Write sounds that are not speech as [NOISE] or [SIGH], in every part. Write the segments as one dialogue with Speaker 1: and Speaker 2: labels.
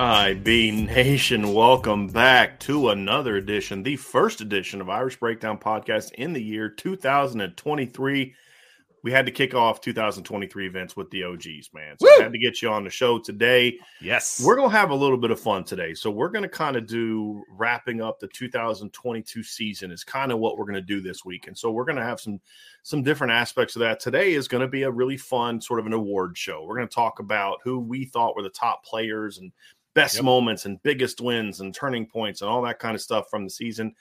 Speaker 1: IB Nation, welcome back to another edition, the first edition of Irish Breakdown Podcast in the year 2023. We had to kick off 2023 events with the OGs, man. So I had to get you on the show today.
Speaker 2: Yes.
Speaker 1: We're going to have a little bit of fun today. So we're going to kind of do wrapping up the 2022 season is kind of what we're going to do this week. And so we're going to have some some different aspects of that. Today is going to be a really fun sort of an award show. We're going to talk about who we thought were the top players and best
Speaker 2: Yep.
Speaker 1: moments and biggest wins and turning points and all that kind of stuff from the season.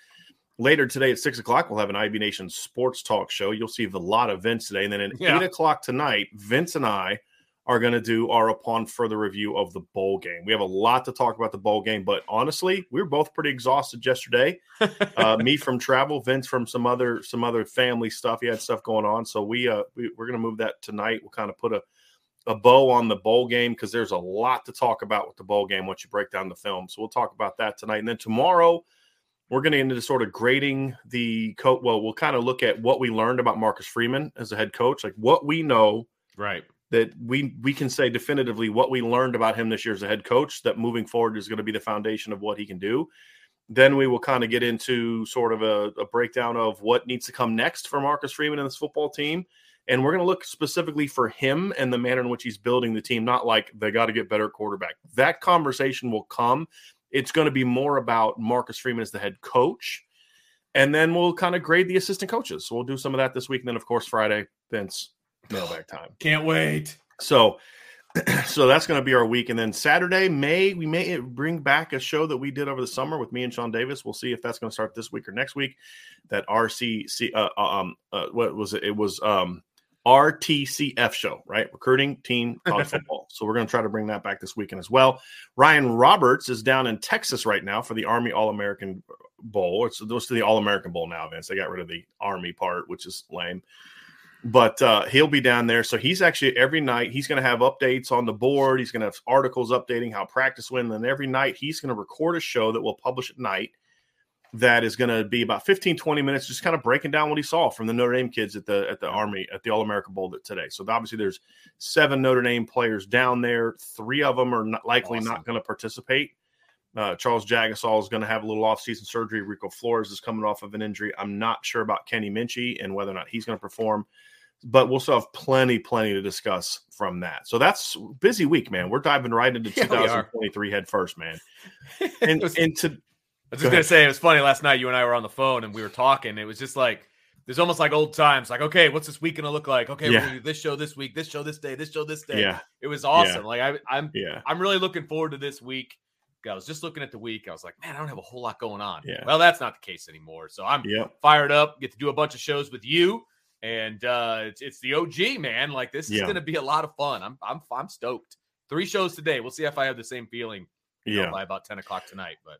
Speaker 1: Later today at six o'clock, we'll have an IB Nation sports talk show. You'll see a lot of Vince today. And then at
Speaker 2: Yeah.
Speaker 1: eight o'clock tonight, Vince and I are going to do our upon further review of the bowl game. We have a lot to talk about the bowl game, but honestly, we were both pretty exhausted yesterday. [LAUGHS] Uh, me from travel, Vince from some other some other family stuff. He had stuff going on, so we uh we, we're going to move that tonight. We'll kind of put a a bow on the bowl game because there's a lot to talk about with the bowl game once you break down the film. So we'll talk about that tonight. And then tomorrow, we're going to get into sort of grading the coach. Well, we'll kind of look at what we learned about Marcus Freeman as a head coach, like what we know
Speaker 2: right.
Speaker 1: that we we can say definitively what we learned about him this year as a head coach that moving forward is going to be the foundation of what he can do. Then we will kind of get into sort of a, a breakdown of what needs to come next for Marcus Freeman and this football team. And we're going to look specifically for him and the manner in which he's building the team, not like they got to get better quarterback. That conversation will come. It's going to be more about Marcus Freeman as the head coach. And then we'll kind of grade the assistant coaches. So we'll do some of that this week. And then, of course, Friday, Vince, mailbag time.
Speaker 2: Can't wait.
Speaker 1: So, [CLEARS THROAT] so that's going to be our week, and then Saturday, May we may bring back a show that we did over the summer with me and Sean Davis. We'll see if that's going to start this week or next week. That RCC, uh, um, uh, what was it? It was um, RTCF show, right? Recruiting Team College [LAUGHS] Football. So we're going to try to bring that back this weekend as well. Ryan Roberts is down in Texas right now for the Army All American Bowl. It's those to the All American Bowl now, Vince. They got rid of the Army part, which is lame but uh, he'll be down there. So he's actually every night he's going to have updates on the board. He's going to have articles updating how practice went. And then every night he's going to record a show that we'll publish at night that is going to be about 15, 20 minutes, just kind of breaking down what he saw from the Notre Dame kids at the at the Army at the All American Bowl today. So obviously there's seven Notre Dame players down there. Three of them are not, likely
Speaker 2: Awesome.
Speaker 1: not going to participate. Uh, Charles Jagusah is going to have a little offseason surgery. Rico Flores is coming off of an injury. I'm not sure about Kenny Minchey and whether or not he's going to perform but we'll still have plenty, plenty to discuss from that. So that's busy week, man. We're diving right into [LAUGHS]
Speaker 2: Yeah,
Speaker 1: 2023 head first, man. [LAUGHS] And and to
Speaker 2: I was
Speaker 1: Go
Speaker 2: just gonna
Speaker 1: ahead.
Speaker 2: say it was funny last night. You and I were on the phone and we were talking. It was just like there's almost like old times. Like, okay, what's this week gonna look like? Okay,
Speaker 1: Yeah.
Speaker 2: we're gonna do this show this week, this show this day, this show this day.
Speaker 1: yeah,
Speaker 2: It was awesome. Like I, I'm,
Speaker 1: yeah,
Speaker 2: I'm really looking forward to this week. I was just looking at the week. I was like, man, I don't have a whole lot going on.
Speaker 1: Yeah.
Speaker 2: Well, that's not the case anymore. So I'm
Speaker 1: yep,
Speaker 2: fired up. Get to do a bunch of shows with you, and uh, it's it's the OG man. Like this is going to be a lot of fun. I'm I'm I'm stoked. Three shows today. We'll see if I have the same feeling. You know,
Speaker 1: yeah.
Speaker 2: by about ten o'clock tonight. But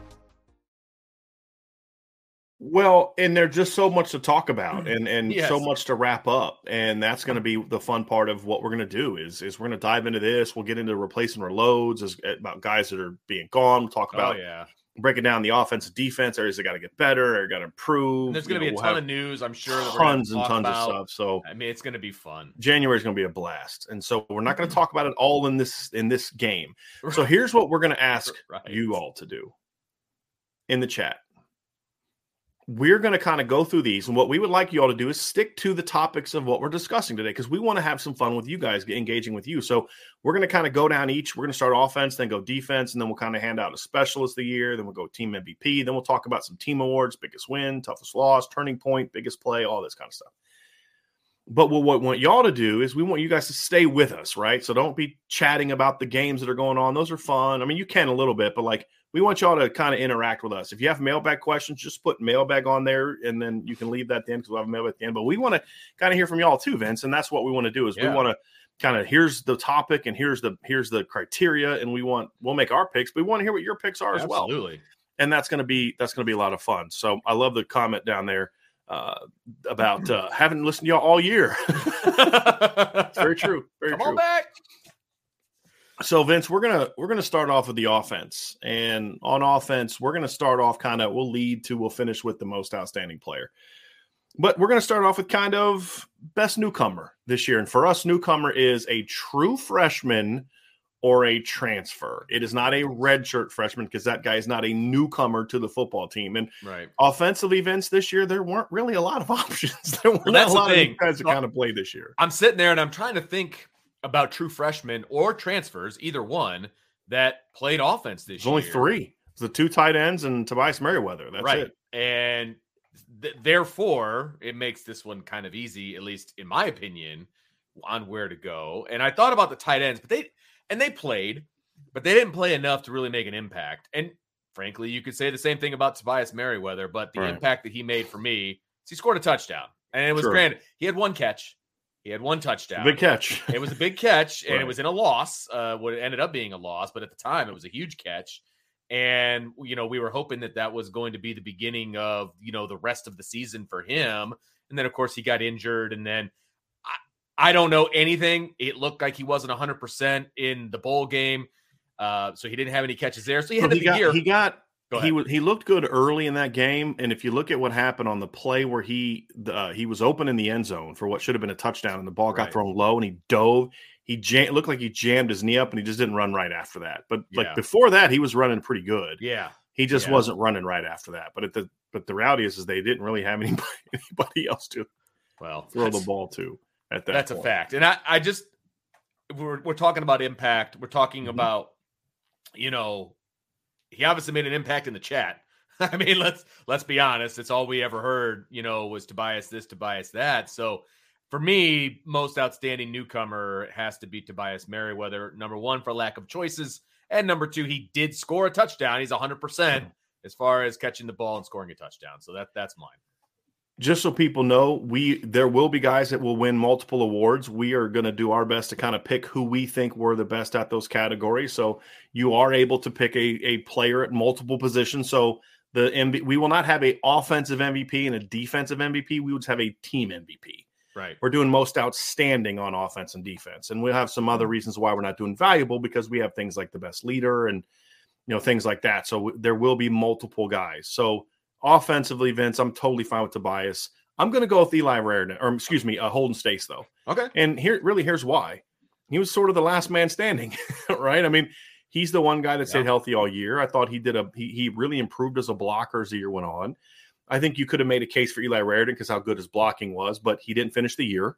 Speaker 1: Well, and there's just so much to talk about mm-hmm. and and
Speaker 2: Yes.
Speaker 1: so much to wrap up. And that's going to be the fun part of what we're going to do is is we're going to dive into this. We'll get into replacing our loads as, eh, about guys that are being gone. We'll talk
Speaker 2: Oh
Speaker 1: about
Speaker 2: yeah,
Speaker 1: breaking down the offensive defense areas that got to get better or got to improve.
Speaker 2: and there's going to be
Speaker 1: know,
Speaker 2: a
Speaker 1: we'll
Speaker 2: ton of news. I'm sure. That we're
Speaker 1: tons and tons
Speaker 2: about.
Speaker 1: of stuff. So
Speaker 2: I mean, it's going to be fun.
Speaker 1: January is going to be a blast. And so we're not going to mm-hmm. talk about it all in this in this game. So here's what we're going [LAUGHS] to ask
Speaker 2: Right.
Speaker 1: you all to do in the chat. We're going to kind of go through these, and what we would like you all to do is stick to the topics of what we're discussing today because we want to have some fun with you guys, engaging with you. So we're going to kind of go down each. We're going to start offense, then go defense, and then we'll kind of hand out a specialist of the year. Then we'll go team MVP. Then we'll talk about some team awards, biggest win, toughest loss, turning point, biggest play, all this kind of stuff. But what we want y'all to do is we want you guys to stay with us, right? So don't be chatting about the games that are going on. Those are fun. I mean, you can a little bit, but like we want y'all to kind of interact with us. If you have mailbag questions, just put mailbag on there and then you can leave that then because we'll have a mailbag at the end. But we want to kind of hear from y'all too, Vince. And that's what we want to do is we want to kind of here's the topic and here's the here's the criteria and we want we'll make our picks, but we want to hear what your picks are as well
Speaker 2: Absolutely.
Speaker 1: and that's going to be that's going to be a lot of fun. So I love the comment down there uh, about uh, haven't listened to y'all all year. [LAUGHS] it's very true. Very
Speaker 2: Come
Speaker 1: true.
Speaker 2: on back.
Speaker 1: So Vince, we're gonna we're gonna start off with the offense, and on offense, we're gonna start off kind of. We'll lead to we'll finish with the most outstanding player, but we're gonna start off with kind of best newcomer this year, and for us, newcomer is a true freshman or a transfer. It is not a redshirt freshman because that guy is not a newcomer to the football team. And
Speaker 2: Right.
Speaker 1: offensive events this year, there weren't really a lot of [LAUGHS] options. there were
Speaker 2: Well,
Speaker 1: not
Speaker 2: that's
Speaker 1: a lot of
Speaker 2: thing.
Speaker 1: these guys that
Speaker 2: So-
Speaker 1: kind of played this year.
Speaker 2: I'm sitting there and I'm trying to think about true freshmen or transfers, either one that played offense this
Speaker 1: There's only three. It's the two tight ends and Tobias Merriweather. That's
Speaker 2: right.
Speaker 1: it.
Speaker 2: And th- therefore, it makes this one kind of easy, at least in my opinion, on where to go. And I thought about the tight ends, but they and they played, but they didn't play enough to really make an impact. And frankly, you could say the same thing about Tobias Merriweather, but the
Speaker 1: Right.
Speaker 2: impact that he made for me, is he scored a touchdown. And it was
Speaker 1: Sure.
Speaker 2: granted, he had one catch, he had one touchdown.
Speaker 1: Big catch.
Speaker 2: It was a big catch, and
Speaker 1: Right.
Speaker 2: it was in a loss. Uh, what ended up being a loss, but at the time, it was a huge catch. And you know, we were hoping that that was going to be the beginning of you know the rest of the season for him. And then, of course, he got injured, and then I, I don't know anything. It looked like he wasn't hundred percent in the bowl game, uh, so he didn't have any catches there. So he
Speaker 1: Well,
Speaker 2: the
Speaker 1: got
Speaker 2: year.
Speaker 1: he got
Speaker 2: Go
Speaker 1: he was he looked good early in that game, and if you look at what happened on the play where he uh, he was open in the end zone for what should have been a touchdown, and the ball got
Speaker 2: Right.
Speaker 1: thrown low, and he dove. He jam- looked like he jammed his knee up and he just didn't run right after that. But
Speaker 2: Yeah.
Speaker 1: like before that, he was running pretty good.
Speaker 2: Yeah.
Speaker 1: He just
Speaker 2: Yeah.
Speaker 1: wasn't running right after that. But at the but the reality is, is they didn't really have [LAUGHS] anybody, anybody else to
Speaker 2: Well,
Speaker 1: throw the ball to at that.
Speaker 2: That's a fact. And I, I just we're we're talking about impact. We're talking
Speaker 1: Mhm.
Speaker 2: about, you know, he obviously made an impact in the chat. [LAUGHS] I mean, let's let's be honest. It's all we ever heard, you know, was Tobias this, Tobias that. So for me, most outstanding newcomer has to be Tobias Merriweather. Number one for lack of choices, and number two, he did score a touchdown. He's 100 percent [LAUGHS] as far as catching the ball and scoring a touchdown. So that that's mine.
Speaker 1: Just so people know, we there will be guys that will win multiple awards. We are going to do our best to kind of pick who we think were the best at those categories. So you are able to pick a, a player at multiple positions. So the MV, we will not have a offensive MVP and a defensive MVP. We would have a team MVP.
Speaker 2: Right.
Speaker 1: We're doing most outstanding on offense and defense, and we'll have some other mm-hmm. reasons why we're not doing valuable because we have things like the best leader and you know things like that. So there will be multiple guys. So offensively, Vince, I'm totally fine with Tobias. I'm going to go with Eli Raridon, or excuse me, uh, Holden Staes though.
Speaker 2: Okay.
Speaker 1: And here, really, here's why. He was sort of the last man standing, [LAUGHS] right? I mean, he's the one guy that stayed
Speaker 2: Yeah.
Speaker 1: healthy all year. I thought he did a he, he really improved as a blocker as the year went on. I think you could have made a case for Eli Raridon because how good his blocking was, but he didn't finish the year,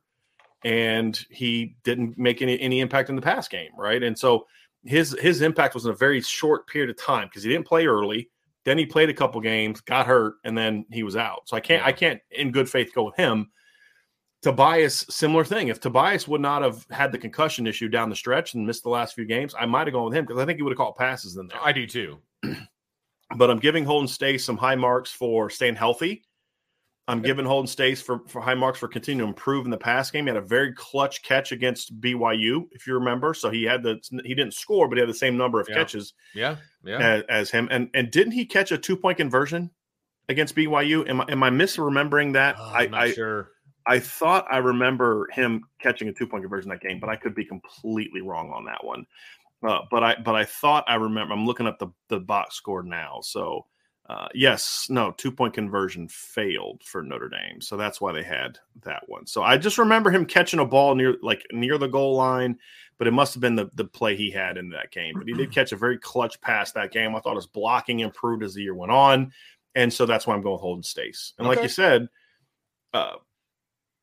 Speaker 1: and he didn't make any any impact in the pass game, right? And so his his impact was in a very short period of time because he didn't play early. Then he played a couple games, got hurt, and then he was out. So I can't
Speaker 2: Yeah.
Speaker 1: I can't in good faith go with him. Tobias, similar thing. If Tobias would not have had the concussion issue down the stretch and missed the last few games, I might have gone with him because I think he would have caught passes in there.
Speaker 2: I do too.
Speaker 1: but I'm giving Holden Staes some high marks for staying healthy. I'm giving Holden Staes for, for high marks for continuing to improve in the pass game. He had a very clutch catch against BYU, if you remember. So he had the he didn't score, but he had the same number of
Speaker 2: Yeah.
Speaker 1: catches
Speaker 2: Yeah. Yeah.
Speaker 1: as, as him. And and didn't he catch a two point conversion against BYU? Am I am I misremembering that?
Speaker 2: Oh,
Speaker 1: I,
Speaker 2: I'm not
Speaker 1: I
Speaker 2: sure.
Speaker 1: I thought I remember him catching a two point conversion that game, but I could be completely wrong on that one. Uh, but I but I thought I remember. I'm looking up the the box score now. So uh, yes, no two point conversion failed for Notre Dame, so that's why they had that one. So I just remember him catching a ball near like near the goal line, but it must have been the the play he had in that game. But he did catch a very clutch pass that game. I thought his blocking improved as the year went on, and so that's why I'm going Holden Staes. And like you said. Uh,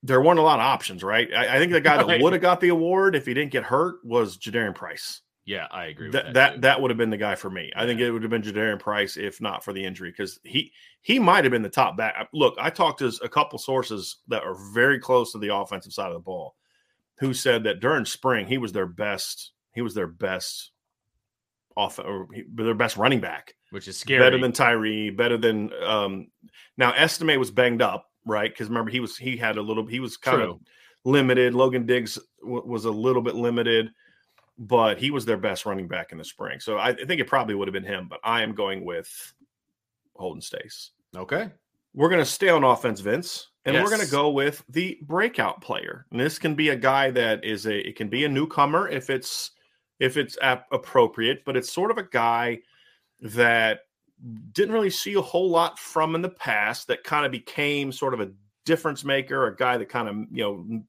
Speaker 1: there weren't a lot of options, right? I, I think the guy that [LAUGHS] would have got the award if he didn't get hurt was Jadarian Price.
Speaker 2: Yeah, I agree with
Speaker 1: That
Speaker 2: that.
Speaker 1: that, that would have been the guy for me. I think it would have been Jadarian Price if not for the injury because he he might have been the top back. Look, I talked to a couple sources that are very close to the offensive side of the ball, who said that during spring he was their best. He was their best off or he- their best running back
Speaker 2: which is scary.
Speaker 1: better than Tyree, better than um now Estime was banged up, right? Because remember he was he had a little he was kind of limited. Logan Diggs w- was a little bit limited, but he was their best running back in the spring. So I, I think it probably would have been him, but I am going with Holden Staes.
Speaker 2: okay.
Speaker 1: We're going to stay on offense, Vince, and we're going to go with the breakout player. And this can be a guy that is a it can be a newcomer if it's if it's ap- appropriate, but it's sort of a guy that didn't really see a whole lot from in the past that kind of became sort of a difference maker, a guy that kind of, you know,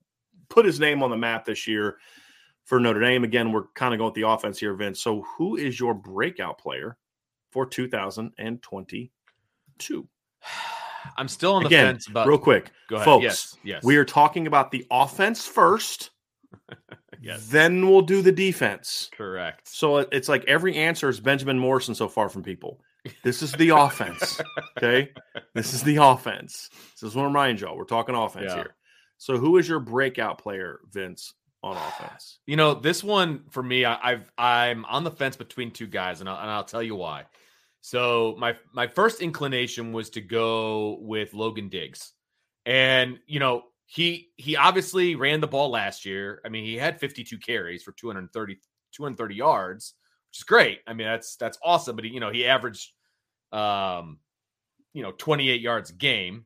Speaker 1: put his name on the map this year for Notre Dame. Again, we're kind of going with the offense here, Vince. So who is your breakout player for 2022? [SIGHS]
Speaker 2: I'm still on the
Speaker 1: Again,
Speaker 2: fence about
Speaker 1: Real quick,
Speaker 2: Go ahead.
Speaker 1: folks.
Speaker 2: Yes. Yes.
Speaker 1: We are talking about the offense first, [LAUGHS]
Speaker 2: Yes.
Speaker 1: then we'll do the defense.
Speaker 2: correct.
Speaker 1: So it's like every answer is Benjamin Morrison so far from people. This is the [LAUGHS] offense. Okay. This is the offense. This is what I remind y'all. We're talking offense
Speaker 2: Yeah.
Speaker 1: here. So who is your breakout player, Vince, on offense?
Speaker 2: You know, this one for me, I, I've I'm on the fence between two guys, and I'll, and I'll tell you why. So my my first inclination was to go with Logan Diggs, and you know he he obviously ran the ball last year. I mean, he had 52 carries for 230 230 yards, which is great. I mean, that's that's awesome. But he, you know, he averaged um you know 28 yards a game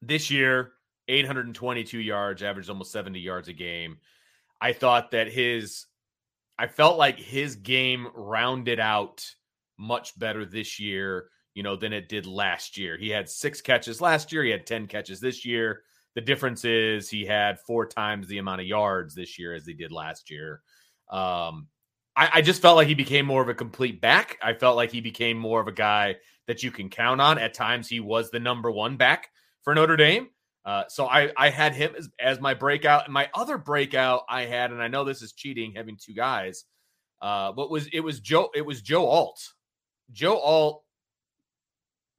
Speaker 2: this year. 822 yards, averaged almost 70 yards a game. I thought that his, I felt like his game rounded out much better this year, you know, than it did last year. He had six catches last year. He had 10 catches this year. The difference is he had four times the amount of yards this year as he did last year. Um, I, I just felt like he became more of a complete back. I felt like he became more of a guy that you can count on. At times, he was the number one back for Notre Dame. Uh, so I, I had him as, as my breakout. And my other breakout I had, and I know this is cheating having two guys, uh, but was it was Joe it was Joe Alt. Joe Alt.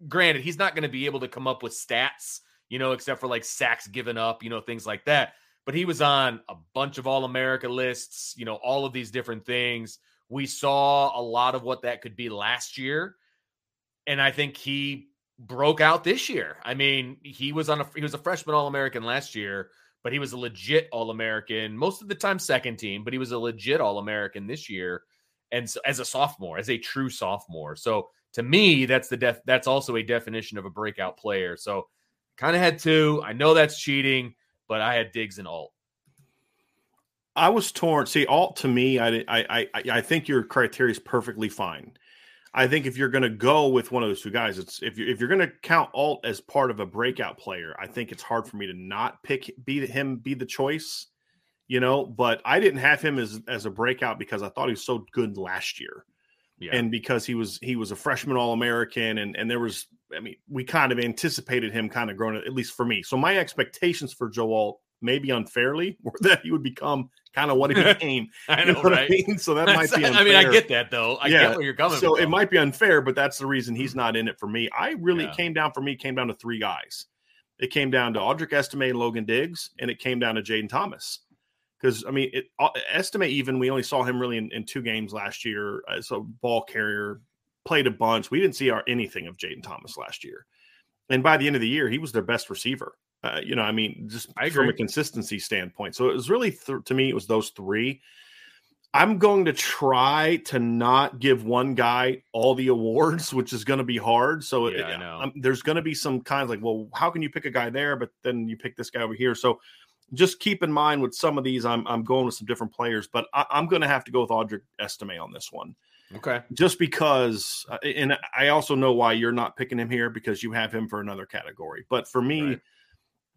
Speaker 2: Granted, he's not going to be able to come up with stats, you know, except for like sacks given up, you know, things like that. But he was on a bunch of All America lists, you know, all of these different things. We saw a lot of what that could be last year, and I think he broke out this year. I mean, he was on a he was a freshman All American last year, but he was a legit All American most of the time, second team, but he was a legit All American this year, and so, as a sophomore, as a true sophomore. So to me, that's the def that's also a definition of a breakout player. So kind of had two. I know that's cheating, but I had Diggs and Alt.
Speaker 1: I was torn. See, Alt to me, I I I, I think your criteria is perfectly fine. I think if you're going to go with one of those two guys, it's if you if you're going to count Alt as part of a breakout player, I think it's hard for me to not pick be him be the choice, you know. But I didn't have him as as a breakout because I thought he was so good last year, yeah. and because he was he was a freshman All American, and and there was I mean we kind of anticipated him kind of growing at least for me. So my expectations for Joe Alt maybe unfairly [LAUGHS] were that he would become kind of what he [LAUGHS] became.
Speaker 2: I know, you know right? I
Speaker 1: mean? So that [LAUGHS] might be unfair.
Speaker 2: I mean, I get that though. I yeah. get where you're coming
Speaker 1: so
Speaker 2: from.
Speaker 1: it might be unfair, but that's the reason he's not in it for me. I really yeah. came down for me, came down to three guys. It came down to Audric Estime, Logan Diggs, and it came down to Jayden Thomas. Because I mean, it, uh, Estime even we only saw him really in, in two games last year as a ball carrier, played a bunch. We didn't see our anything of Jayden Thomas last year, and by the end of the year, he was their best receiver. Uh, you know, I mean, just from a consistency standpoint. So it was really th- to me, it was those three. I'm going to try to not give one guy all the awards, [LAUGHS] which is going to be hard. So yeah, it, um, there's going to be some kinds like, well, how can you pick a guy there, but then you pick this guy over here? So just keep in mind with some of these, I'm I'm going with some different players, but I, am going to have to go with Audric Estime on this one.
Speaker 2: Okay.
Speaker 1: Just because, uh, and I also know why you're not picking him here because you have him for another category. But for me, right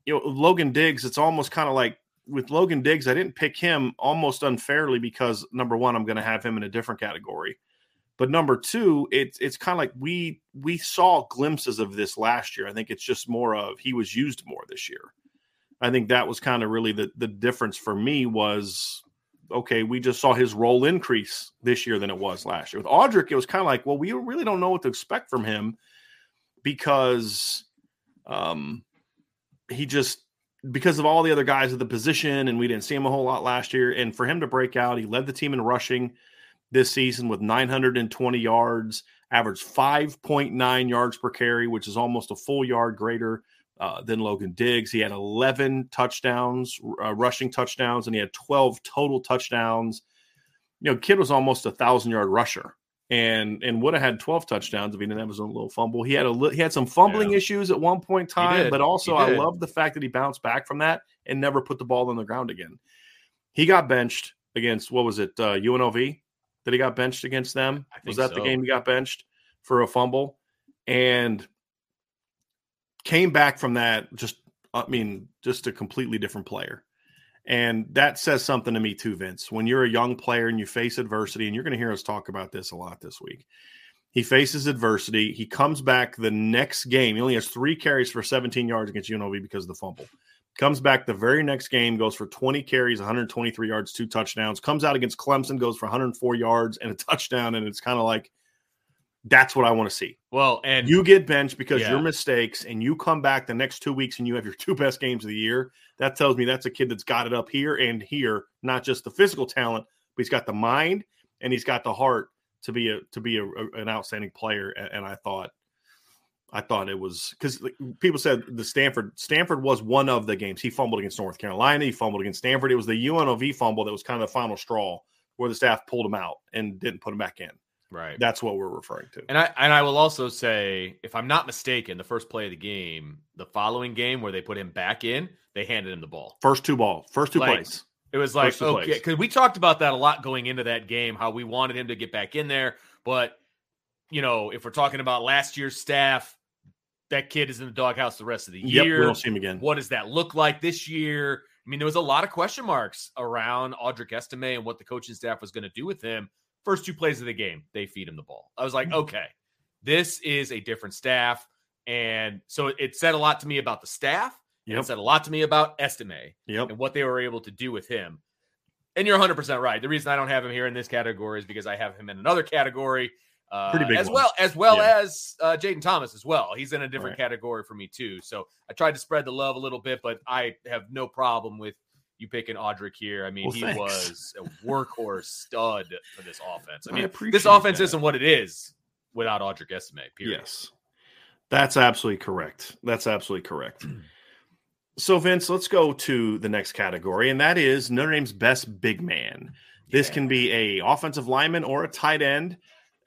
Speaker 1: you know, Logan Diggs, it's almost kind of like with Logan Diggs, I didn't pick him almost unfairly because number one, I'm going to have him in a different category. But number two, it's it's kind of like we we saw glimpses of this last year. I think it's just more of he was used more this year. I think that was kind of really the the difference for me was okay, we just saw his role increase this year than it was last year. With Audric, it was kind of like, well, we really don't know what to expect from him because um he just because of all the other guys at the position, and we didn't see him a whole lot last year. And for him to break out, he led the team in rushing this season with 920 yards, averaged 5.9 yards per carry, which is almost a full yard greater uh, than Logan Diggs. He had 11 touchdowns, uh, rushing touchdowns, and he had 12 total touchdowns. You know, kid was almost a thousand yard rusher and and would have had 12 touchdowns if he didn't have his own little fumble. He had a he had some fumbling yeah. issues at one point in time, but also I love the fact that he bounced back from that and never put the ball on the ground again. He got benched against what was it uh, UNLV that he got benched against them? Was that so. the game he got benched for a fumble and came back from that just I mean just a completely different player. And that says something to me too, Vince. When you're a young player and you face adversity, and you're going to hear us talk about this a lot this week. He faces adversity. He comes back the next game. He only has three carries for 17 yards against UNLV because of the fumble. Comes back the very next game, goes for 20 carries, 123 yards, two touchdowns. Comes out against Clemson, goes for 104 yards and a touchdown. And it's kind of like, that's what I want to see.
Speaker 2: Well, and
Speaker 1: you get benched because yeah. your mistakes, and you come back the next two weeks and you have your [LAUGHS] two best games of the year. That tells me that's a kid that's got it up here and here, not just the physical talent, but he's got the mind and he's got the heart to be a to be a, a, an outstanding player. And, I thought, I thought it was because people said the Stanford Stanford was one of the games he fumbled against North Carolina, he fumbled against Stanford. It was the UNLV fumble that was kind of the final straw where the staff pulled him out and didn't put him back in.
Speaker 2: Right.
Speaker 1: That's what we're referring to.
Speaker 2: And I and I will also say, if I'm not mistaken, the first play of the game, the following game where they put him back in, they handed him the ball.
Speaker 1: First two ball, first two like, plays.
Speaker 2: It was like okay, because we talked about that a lot going into that game, how we wanted him to get back in there. But you know, if we're talking about last year's staff, that kid is in the doghouse the rest of the
Speaker 1: Yep,
Speaker 2: year.
Speaker 1: we don't see him again.
Speaker 2: What does that look like this year? I mean, there was a lot of question marks around Audric Estime and what the coaching staff was going to do with him. First two plays of the game, they feed him the ball. I was like,
Speaker 1: Mm-hmm.
Speaker 2: okay, this is a different staff. And so it said a lot to me about the staff. and It said a lot to me about Estime
Speaker 1: Yep.
Speaker 2: and what they were able to do with him. And you're 100% right. The reason I don't have him here in this category is because I have him in another category. Uh,
Speaker 1: Pretty big
Speaker 2: as
Speaker 1: one.
Speaker 2: well as well
Speaker 1: Yeah.
Speaker 2: as uh, Jayden Thomas as well. He's in a different
Speaker 1: Right.
Speaker 2: category for me too. So I tried to spread the love a little bit, but I have no problem with you picking Audric here. I mean,
Speaker 1: Well,
Speaker 2: he
Speaker 1: thanks.
Speaker 2: was a workhorse stud for this offense. I
Speaker 1: I
Speaker 2: mean, this
Speaker 1: appreciate
Speaker 2: offense isn't what it is without Audric Estime. Period.
Speaker 1: Yes. That's absolutely correct. That's absolutely correct. [CLEARS THROAT] so, Vince, let's go to the next category, and that is Notre Dame's best big man. This
Speaker 2: Yeah.
Speaker 1: can be a offensive lineman or a tight end.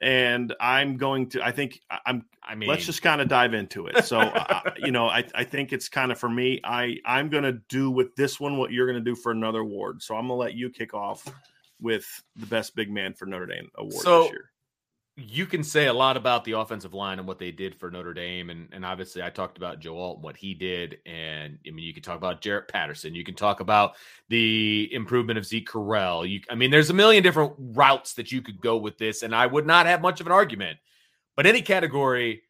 Speaker 1: And I'm going to, I think I- I'm,
Speaker 2: I mean,
Speaker 1: let's just kind of dive into it. So, uh, you know, I, I think it's kind of for me, I, I'm going to do with this one what you're going to do for another award. So I'm going to let you kick off with the best big man for Notre Dame award
Speaker 2: So-
Speaker 1: this year.
Speaker 2: You can say a lot about the offensive line and what they did for Notre Dame, and and obviously I talked about Joe Alt and what he did, and I mean you can talk about Jarrett Patterson, you can talk about the improvement of Zeke Correll. You, I mean, there's a million different routes that you could go with this, and I would not have much of an argument. But any category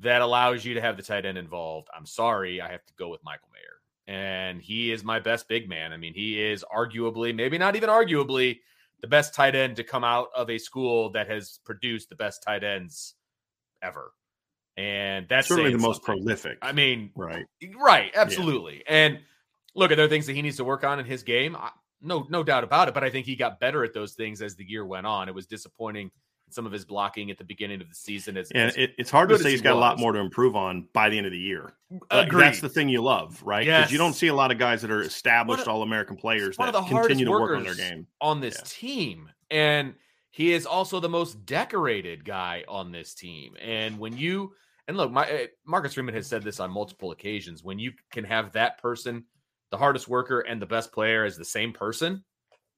Speaker 2: that allows you to have the tight end involved, I'm sorry, I have to go with Michael Mayer, and he is my best big man. I mean, he is arguably, maybe not even arguably the best tight end to come out of a school that has produced the best tight ends ever. And that's
Speaker 1: Certainly the most
Speaker 2: something.
Speaker 1: prolific.
Speaker 2: I mean,
Speaker 1: right.
Speaker 2: right, absolutely. And look, are there things that he needs to work on in his game? I- No, no doubt about it. But I think he got better at those things as the year went on. It was disappointing some of his blocking at the beginning of the season. As,
Speaker 1: And it, it's hard to say
Speaker 2: he
Speaker 1: he's got a lot more to improve on by the end of the year. Like,
Speaker 2: Agreed.
Speaker 1: That's the thing you love, right? Because you don't see a lot of guys that are established All American players that
Speaker 2: of the hardest
Speaker 1: continue to work on their game.
Speaker 2: on this
Speaker 1: Yeah.
Speaker 2: team. And he is also the most decorated guy on this team. And when you and look, my uh, Marcus Freeman has said this on multiple occasions. When you can have that person, the hardest worker and the best player as the same person,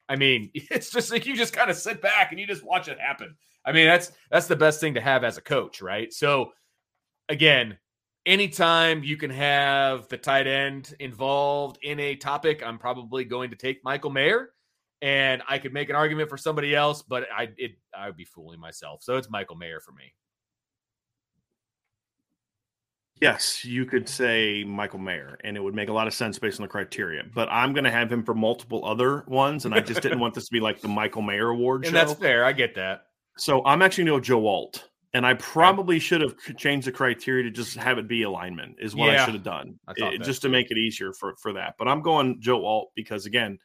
Speaker 2: I mean, [LAUGHS] it's just like you just kind of sit back and you just watch it happen. I mean, that's that's the best thing to have as a coach, right? So again, anytime you can have the tight end involved in a topic, I'm probably going to take Michael Mayer. And I could make an argument for somebody else, but I it I would be fooling myself. So it's Michael Mayer for me.
Speaker 1: Yes, you could say Michael Mayer, and it would make a lot of sense based on the criteria. But I'm going to have him for multiple other ones, and I just didn't want this to be like the Michael Mayer Award [LAUGHS]
Speaker 2: And
Speaker 1: show.
Speaker 2: that's fair. I get that.
Speaker 1: So I'm actually going to go Joe Alt. And I probably should have changed the criteria to just have it be alignment, is what I should have done, It-
Speaker 2: eh,
Speaker 1: just to make it easier for, for that. But I'm going Joe Alt because, again,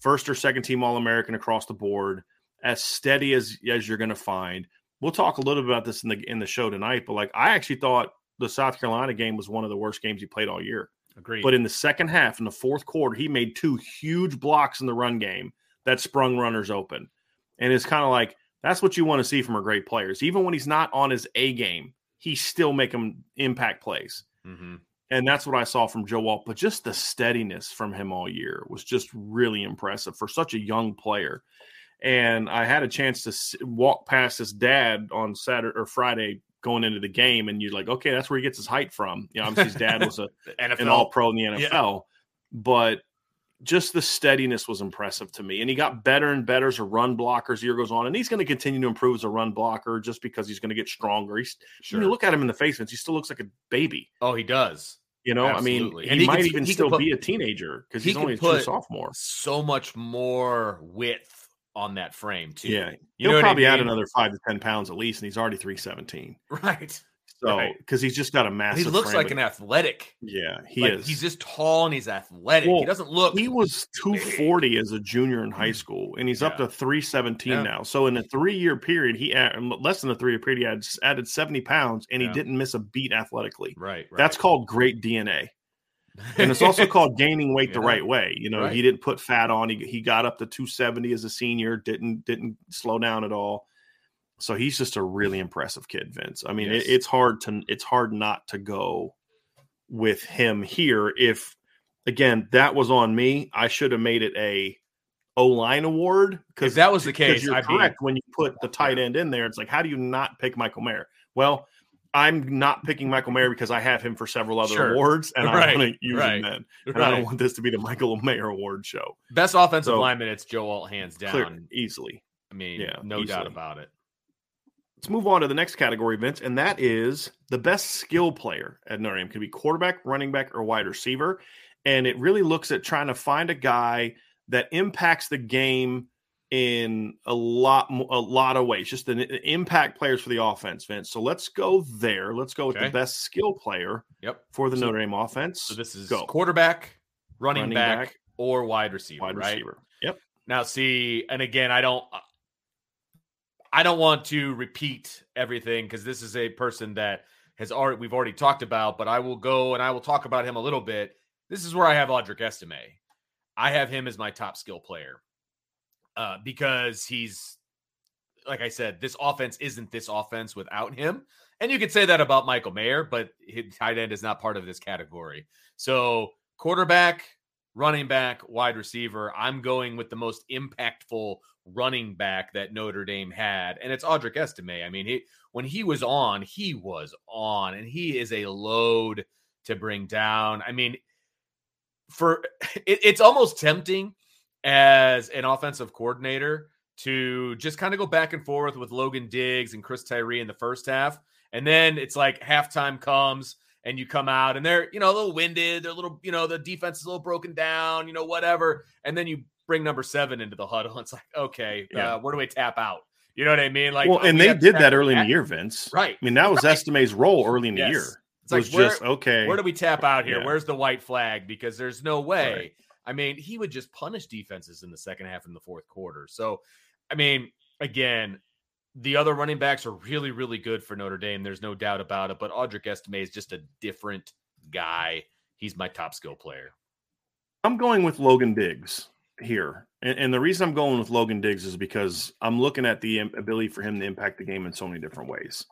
Speaker 1: first or second team All American across the board, as steady as as you're going to find. We'll talk a little bit about this in the in the show tonight, but like I actually thought the South Carolina game was one of the worst games he played all year.
Speaker 2: Agreed.
Speaker 1: But in the second half, in the fourth quarter, he made two huge blocks in the run game that sprung runners open. And it's kind of like that's what you want to see from our great players. Even when he's not on his A game, he's still making impact plays.
Speaker 2: Mhm.
Speaker 1: And that's what I saw from Joe Alt. But just the steadiness from him all year was just really impressive for such a young player. And I had a chance to walk past his dad on Saturday or Friday going into the game, and you're like, okay, that's where he gets his height from. You know, obviously his dad was a [LAUGHS]
Speaker 2: NFL.
Speaker 1: an all pro in the
Speaker 2: Yeah.
Speaker 1: NFL. But just the steadiness was impressive to me. And he got better and better as a run blocker as the year goes on. And he's going to continue to improve as a run blocker just because he's going to get stronger. He's
Speaker 2: Sure.
Speaker 1: when you look at him in the face, Vince, he still looks like a baby.
Speaker 2: oh, he does.
Speaker 1: You know, I mean,
Speaker 2: Absolutely.
Speaker 1: he,
Speaker 2: And he
Speaker 1: might even
Speaker 2: he
Speaker 1: still
Speaker 2: put-
Speaker 1: be a teenager because he's only a true sophomore.
Speaker 2: So much more width on that frame, too.
Speaker 1: Yeah,
Speaker 2: You
Speaker 1: he'll
Speaker 2: know what I
Speaker 1: probably add another five to ten pounds at least, and he's already three seventeen.
Speaker 2: Right.
Speaker 1: So
Speaker 2: Right.
Speaker 1: because he's just got a massive.
Speaker 2: He looks
Speaker 1: frame,
Speaker 2: like an athletic.
Speaker 1: yeah, he
Speaker 2: Like,
Speaker 1: is.
Speaker 2: He's just tall and he's athletic.
Speaker 1: Well,
Speaker 2: he doesn't look.
Speaker 1: He was 240 as a junior in high school, and he's up
Speaker 2: Mm.
Speaker 1: To 317
Speaker 2: Yeah.
Speaker 1: now. So in a three year period, he add, less than a three year period, he had added 70 pounds, and he didn't miss a beat athletically.
Speaker 2: right, right.
Speaker 1: That's called great DNA, and it's also [LAUGHS] called gaining weight the right way. You know,
Speaker 2: Right.
Speaker 1: he didn't put fat on. He he got up to 270 as a senior. Didn't didn't slow down at all. So he's just a really impressive kid, Vince. I mean,
Speaker 2: Yes.
Speaker 1: it, it's hard to it's hard not to go with him here. If again that was on me, I should have made it a O line award
Speaker 2: because that was the case,
Speaker 1: you're
Speaker 2: I'd be-
Speaker 1: correct when you put the tight end in there. It's like how do you not pick Michael Mayer? Well, I'm not picking Michael Mayer because I have him for several other
Speaker 2: Sure.
Speaker 1: awards, and
Speaker 2: Right,
Speaker 1: I want to use
Speaker 2: right,
Speaker 1: him then. And I don't want this to be the Michael Mayer Award show.
Speaker 2: Best offensive
Speaker 1: So-
Speaker 2: lineman, it's Joe Alt hands down.
Speaker 1: Clear, easily.
Speaker 2: I mean,
Speaker 1: Yeah,
Speaker 2: no doubt about it.
Speaker 1: Let's move on to the next category, Vince, and that is the best skill player at Notre Dame. Could be quarterback, running back, or wide receiver. And it really looks at trying to find a guy that impacts the game in a lot a lot of ways. Just an impact players for the offense, Vince. So let's go there. Let's go with
Speaker 2: Okay.
Speaker 1: the best skill player
Speaker 2: Yep.
Speaker 1: for the
Speaker 2: So-
Speaker 1: Notre Dame offense.
Speaker 2: So this is
Speaker 1: go
Speaker 2: quarterback, running,
Speaker 1: Running
Speaker 2: back,
Speaker 1: back,
Speaker 2: or wide receiver,
Speaker 1: wide
Speaker 2: right?
Speaker 1: receiver. Yep.
Speaker 2: Now, see, and again, I don't, uh, I don't want to repeat everything because this is a person that has already we've already talked about, but I will go and I will talk about him a little bit. This is where I have Audric Estime. I have him as my top skill player uh, because he's, like I said, this offense isn't this offense without him. And you could say that about Michael Mayer, but his tight end is not part of this category. So quarterback, running back, wide receiver. I'm going with the most impactful running back that Notre Dame had, and it's Audric Estime. I mean, he when he was on, he was on, and he is a load to bring down. I mean, for [LAUGHS] it, it's almost tempting as an offensive coordinator to just kind of go back and forth with Logan Diggs and Chris Tyree in the first half. And then it's like halftime comes and you come out and they're, you know, a little winded. They're a little, you know, the defense is a little broken down, you know, whatever. And then you bring number seven into the huddle. [LAUGHS] It's like, okay,
Speaker 1: Yeah.
Speaker 2: uh, where do we tap out? You know what I mean? Like,
Speaker 1: well,
Speaker 2: oh,
Speaker 1: and
Speaker 2: we
Speaker 1: they did that early in the year, Vince.
Speaker 2: Right.
Speaker 1: I mean, that was
Speaker 2: Right.
Speaker 1: Estime's role early in the
Speaker 2: Yes.
Speaker 1: year.
Speaker 2: It's
Speaker 1: It
Speaker 2: like,
Speaker 1: was
Speaker 2: where,
Speaker 1: just okay.
Speaker 2: where do we tap out here?
Speaker 1: Yeah.
Speaker 2: Where's the white flag? Because there's no way.
Speaker 1: Right.
Speaker 2: I mean, he would just punish defenses in the second half and the fourth quarter. So, I mean, again, the other running backs are really, really good for Notre Dame. There's no doubt about it. But Audric Estime is just a different guy. He's my top skill player.
Speaker 1: I'm going with Logan Diggs here. And, and the reason I'm going with Logan Diggs is because I'm looking at the ability for him to impact the game in so many different ways.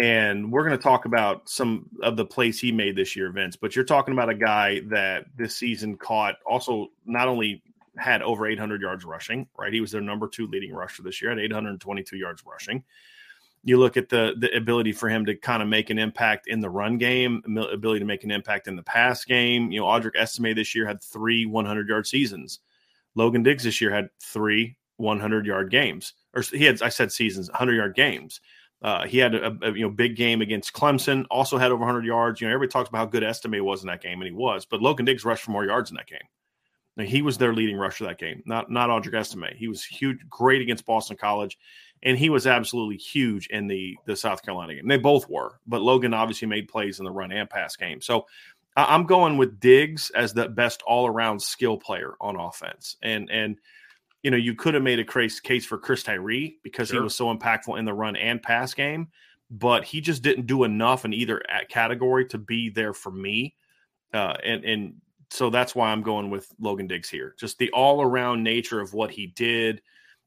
Speaker 1: And we're going to talk about some of the plays he made this year, Vince. But you're talking about a guy that this season caught also not only had over 800 yards rushing, right? He was their number two leading rusher this year at 822 yards rushing. You look at the the ability for him to kind of make an impact in the run game, ability to make an impact in the pass game. You know, Audric Estime this year had three 100 yard seasons. Logan Diggs this year had three 100 yard games, or he had I said seasons, 100 yard games. Uh, he had a, a you know big game against Clemson. Also had over 100 yards. You know, everybody talks about how good Estime was in that game, and he was. But Logan Diggs rushed for more yards in that game. Now, he was their leading rusher that game, not not Audric Estime. He was huge, great against Boston College, and he was absolutely huge in the the South Carolina game. They both were, but Logan obviously made plays in the run and pass game. So I'm going with Diggs as the best all around skill player on offense, and and you know you could have made a case case for Chris Tyree because he was so impactful in the run and pass game, but he just didn't do enough in either at category to be there for me, uh, and and so that's why I'm going with Logan Diggs here. Just the all around nature of what he did,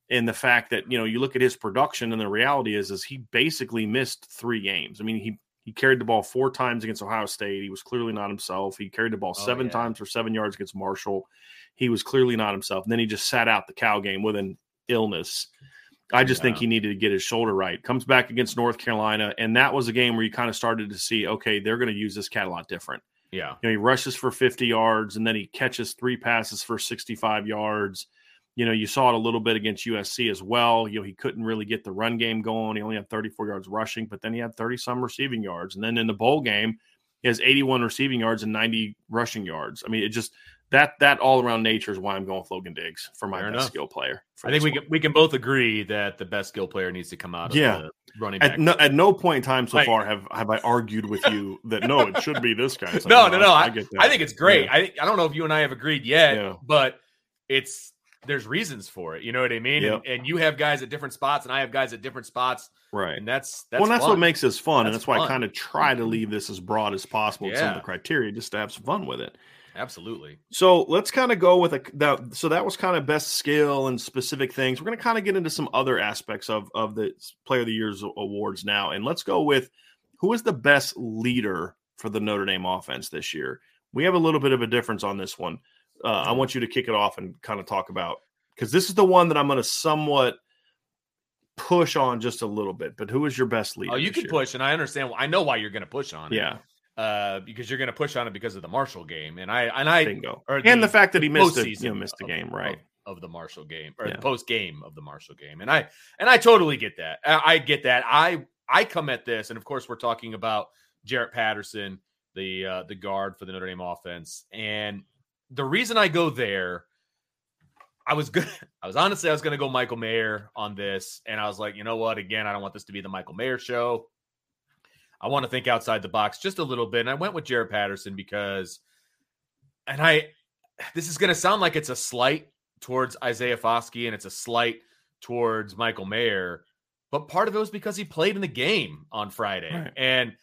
Speaker 1: and the fact that you know you look at his production, and the reality is is he basically missed three games. I mean he he carried the ball four times against Ohio State. He was clearly not himself. He carried the ball
Speaker 2: Oh,
Speaker 1: seven
Speaker 2: yeah.
Speaker 1: times for seven yards against Marshall. He was clearly not himself. And then he just sat out the Cal game with an illness. I just think he needed to get his shoulder right. Comes back against North Carolina, and that was a game where you kind of started to see, okay, they're going to use this cat a lot different.
Speaker 2: Yeah.
Speaker 1: You know, he rushes for 50 yards and then he catches three passes for 65 yards. You know, you saw it a little bit against USC as well. You know, he couldn't really get the run game going. He only had 34 yards rushing, but then he had 30 some receiving yards. And then in the bowl game, he has 81 receiving yards and 90 rushing yards. I mean, it just that that all around nature is why I'm going with Logan Diggs for my
Speaker 2: Fair
Speaker 1: best
Speaker 2: enough.
Speaker 1: skill player.
Speaker 2: I think we
Speaker 1: one.
Speaker 2: can we can both agree that the best skill player needs to come out of
Speaker 1: Yeah.
Speaker 2: the running back.
Speaker 1: At no, at no point in time so far have have I argued with you that no, it should be this guy. [LAUGHS] Like,
Speaker 2: no, no, no. I,
Speaker 1: get that.
Speaker 2: I think it's great.
Speaker 1: Yeah.
Speaker 2: I I don't know if you and I have agreed yet,
Speaker 1: Yeah.
Speaker 2: but it's there's reasons for it. You know what I mean?
Speaker 1: Yep.
Speaker 2: And, and you have guys at different spots, and I have guys at different spots,
Speaker 1: right.
Speaker 2: and that's that's
Speaker 1: well, that's
Speaker 2: fun.
Speaker 1: what makes this fun, and
Speaker 2: That's
Speaker 1: that's why I kind of try to leave this as broad as possible with some of the criteria, just to have some fun with it.
Speaker 2: absolutely.
Speaker 1: So let's kind of go with a that. So that was kind of best skill and specific things. We're going to kind of get into some other aspects of of the Player of the Year's awards now, and let's go with who is the best leader for the Notre Dame offense this year. We have a little bit of a difference on this one. Uh, I want you to kick it off and kind of talk about because this is the one that I'm going to somewhat push on just a little bit. But who is your best leader?
Speaker 2: Oh, you can
Speaker 1: year?
Speaker 2: push, and I understand. I know why you're going to push on it.
Speaker 1: Yeah,
Speaker 2: uh, because you're going to push on it because of the Marshall game, and I and I
Speaker 1: bingo. And the fact that he missed the you know missed the game, right?
Speaker 2: Of, of the Marshall game or
Speaker 1: Yeah.
Speaker 2: the post game of the Marshall game, and I and I totally get that. I, I get that. I I come at this, and of course we're talking about Jarrett Patterson, the uh, the guard for the Notre Dame offense, and the reason I go there. I was good. [LAUGHS] I was honestly, I was going to go Michael Mayer on this, and I was like, you know what? Again, I don't want this to be the Michael Mayer show. I want to think outside the box just a little bit. And I went with Jarrett Patterson because, and I, this is going to sound like it's a slight towards Isaiah Foskey and it's a slight towards Michael Mayer, but part of it was because he played in the game on Friday.
Speaker 1: Right.
Speaker 2: And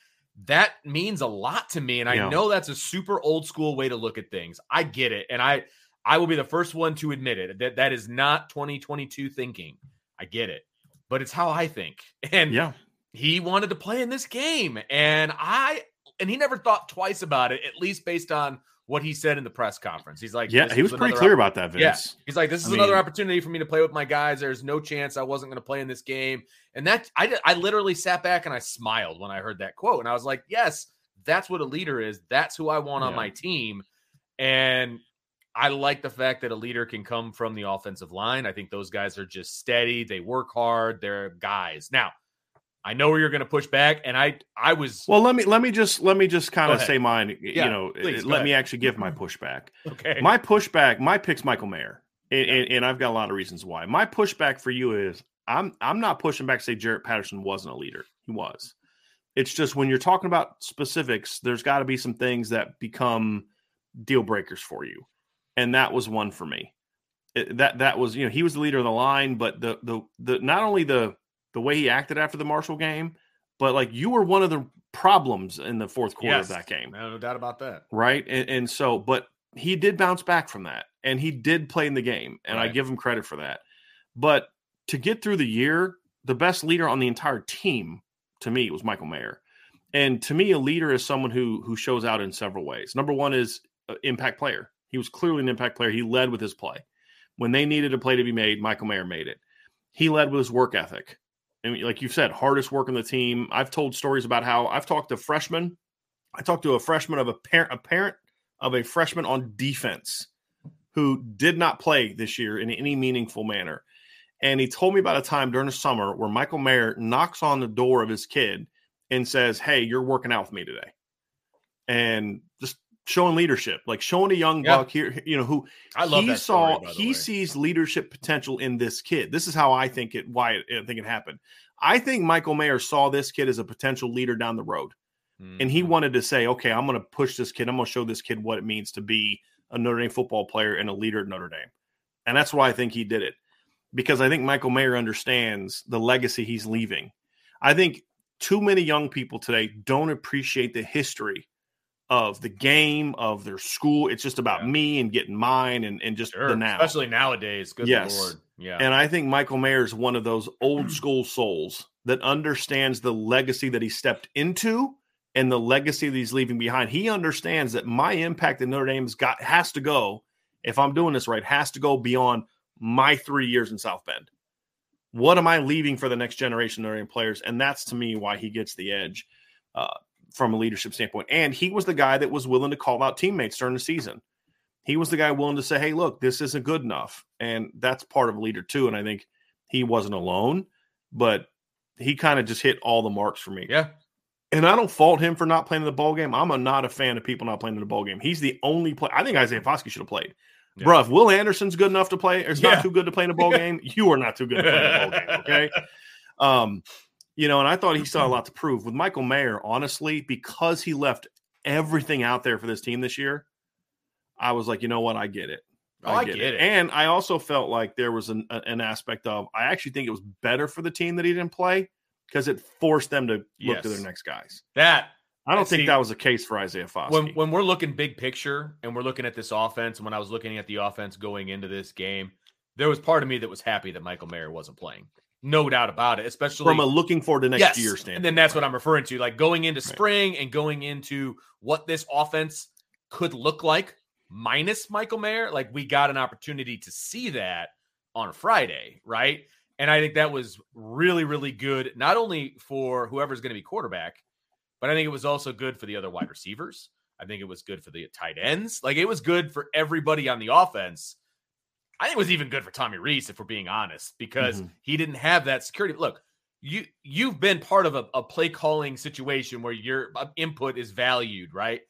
Speaker 2: that means a lot to me. And I
Speaker 1: Yeah.
Speaker 2: know that's a super old school way to look at things. I get it. And I, I will be the first one to admit it that that is not 2022 thinking. I get it, but it's how I think. [LAUGHS] And
Speaker 1: Yeah,
Speaker 2: he wanted to play in this game and i and he never thought twice about it at least based on what he said in the press conference he's like
Speaker 1: yeah. He was pretty clear about that,
Speaker 2: yeah he's like this is
Speaker 1: I
Speaker 2: another
Speaker 1: mean-
Speaker 2: opportunity for me to play with my guys there's no chance i wasn't going to play in this game and that i i literally sat back and i smiled when i heard that quote and i was like yes that's what a leader is that's who i want on my team and I like the fact that a leader can come from the offensive line. I think those guys are just steady. They work hard. They're guys. Now, I know where you're going to push back, and I I was
Speaker 1: Well, let me let me just let me just kind of say mine.
Speaker 2: Yeah,
Speaker 1: you know,
Speaker 2: please, eh, go
Speaker 1: let me actually give my pushback. [LAUGHS]
Speaker 2: okay.
Speaker 1: My pushback, my pick's Michael Mayer, and, and, and I've got a lot of reasons why. My pushback for you is I'm I'm not pushing back to say Jarrett Patterson wasn't a leader. He was. It's just when you're talking about specifics, there's got to be some things that become deal breakers for you, and that was one for me. It- that that was you know he was the leader of the line, but the the the not only the the way he acted after the Marshall game, but like you were one of the problems in the fourth quarter
Speaker 2: Yes.
Speaker 1: of that game
Speaker 2: no doubt about that.
Speaker 1: right? And, and so, but he did bounce back from that, and he did play in the game, and I give him credit for that. But to get through the year, the best leader on the entire team to me was Michael Mayer, and to me, a leader is someone who who shows out in several ways. Number one is uh, impact player. He was clearly an impact player. He led with his play when they needed a play to be made. Michael Mayer made it. He led with his work ethic. And like you've said, hardest work on the team. I've told stories about how I've talked to freshmen. I talked to a freshman of a parent, a parent of a freshman on defense who did not play this year in any meaningful manner. And he told me about a time during the summer where Michael Mayer knocks on the door of his kid and says, Hey, you're working out with me today. And showing leadership, like showing a young
Speaker 2: Yeah.
Speaker 1: buck here, you know, who
Speaker 2: I love
Speaker 1: he saw
Speaker 2: story,
Speaker 1: he
Speaker 2: way.
Speaker 1: sees leadership potential in this kid. This is how I think it why it, I think it happened. I think Michael Mayer saw this kid as a potential leader down the road. And he
Speaker 2: Mhm.
Speaker 1: wanted to say, okay, I'm going to push this kid. I'm going to show this kid what it means to be a Notre Dame football player and a leader at Notre Dame. And that's why I think he did it because I think Michael Mayer understands the legacy he's leaving. I think too many young people today don't appreciate the history of the game, of their school. It's just about
Speaker 2: Yeah.
Speaker 1: me and getting mine and, and just
Speaker 2: Sure,
Speaker 1: the now.
Speaker 2: especially nowadays. Good
Speaker 1: Yes.
Speaker 2: lord, yeah.
Speaker 1: And I think Michael Mayer is one of those old [CLEARS THROAT] school souls that understands the legacy that he stepped into and the legacy that he's leaving behind. He understands that my impact at Notre Dame's got has to go, if I'm doing this right, has to go beyond my three years in South Bend. What am I leaving for the next generation of Notre Dame players? And that's to me why he gets the edge uh, from a leadership standpoint. And he was the guy that was willing to call out teammates during the season. He was the guy willing to say, "Hey, look, this isn't good enough," and that's part of a leader too. And I think he wasn't alone, but he kind of just hit all the marks for me.
Speaker 2: yeah,
Speaker 1: And I don't fault him for not playing in the ball game. I'm a, not a fan of people not playing in the ball game. He's the only play. I think Isaiah Foskey should have played.
Speaker 2: Yeah.
Speaker 1: Bruh, if Will Anderson's good enough to play, or is
Speaker 2: Yeah.
Speaker 1: not too good to play in a ball [LAUGHS] game, you are not too good to play in a ball game. Okay. [LAUGHS] Um, you know, and I thought he still had a lot to prove with Michael Mayer, honestly, because he left everything out there for this team this year. I was like, you know what? I get it.
Speaker 2: Oh, I get it.
Speaker 1: And I also felt like there was an, an aspect of, I actually think it was better for the team that he didn't play because it forced them to look to their next guys.
Speaker 2: that
Speaker 1: I don't
Speaker 2: And
Speaker 1: think
Speaker 2: see,
Speaker 1: that was the case for Isaiah Foskey.
Speaker 2: when when we're looking big picture and we're looking at this offense, and when I was looking at the offense going into this game, there was part of me that was happy that Michael Mayer wasn't playing. No doubt about it, especially
Speaker 1: from a looking for the next
Speaker 2: yes.
Speaker 1: year
Speaker 2: And then that's what I'm referring to, like going into
Speaker 1: Right.
Speaker 2: spring and going into what this offense could look like minus Michael Mayer. Like we got an opportunity to see that on Friday, right? And I think that was really, really good, not only for whoever's going to be quarterback, but I think it was also good for the other wide receivers. I think it was good for the tight ends. Like it was good for everybody on the offense. I think it was even good for Tommy Rees, if we're being honest, because
Speaker 1: Mhm.
Speaker 2: he didn't have that security. Look, you you've been part of a, a play calling situation where your uh, input is valued, right?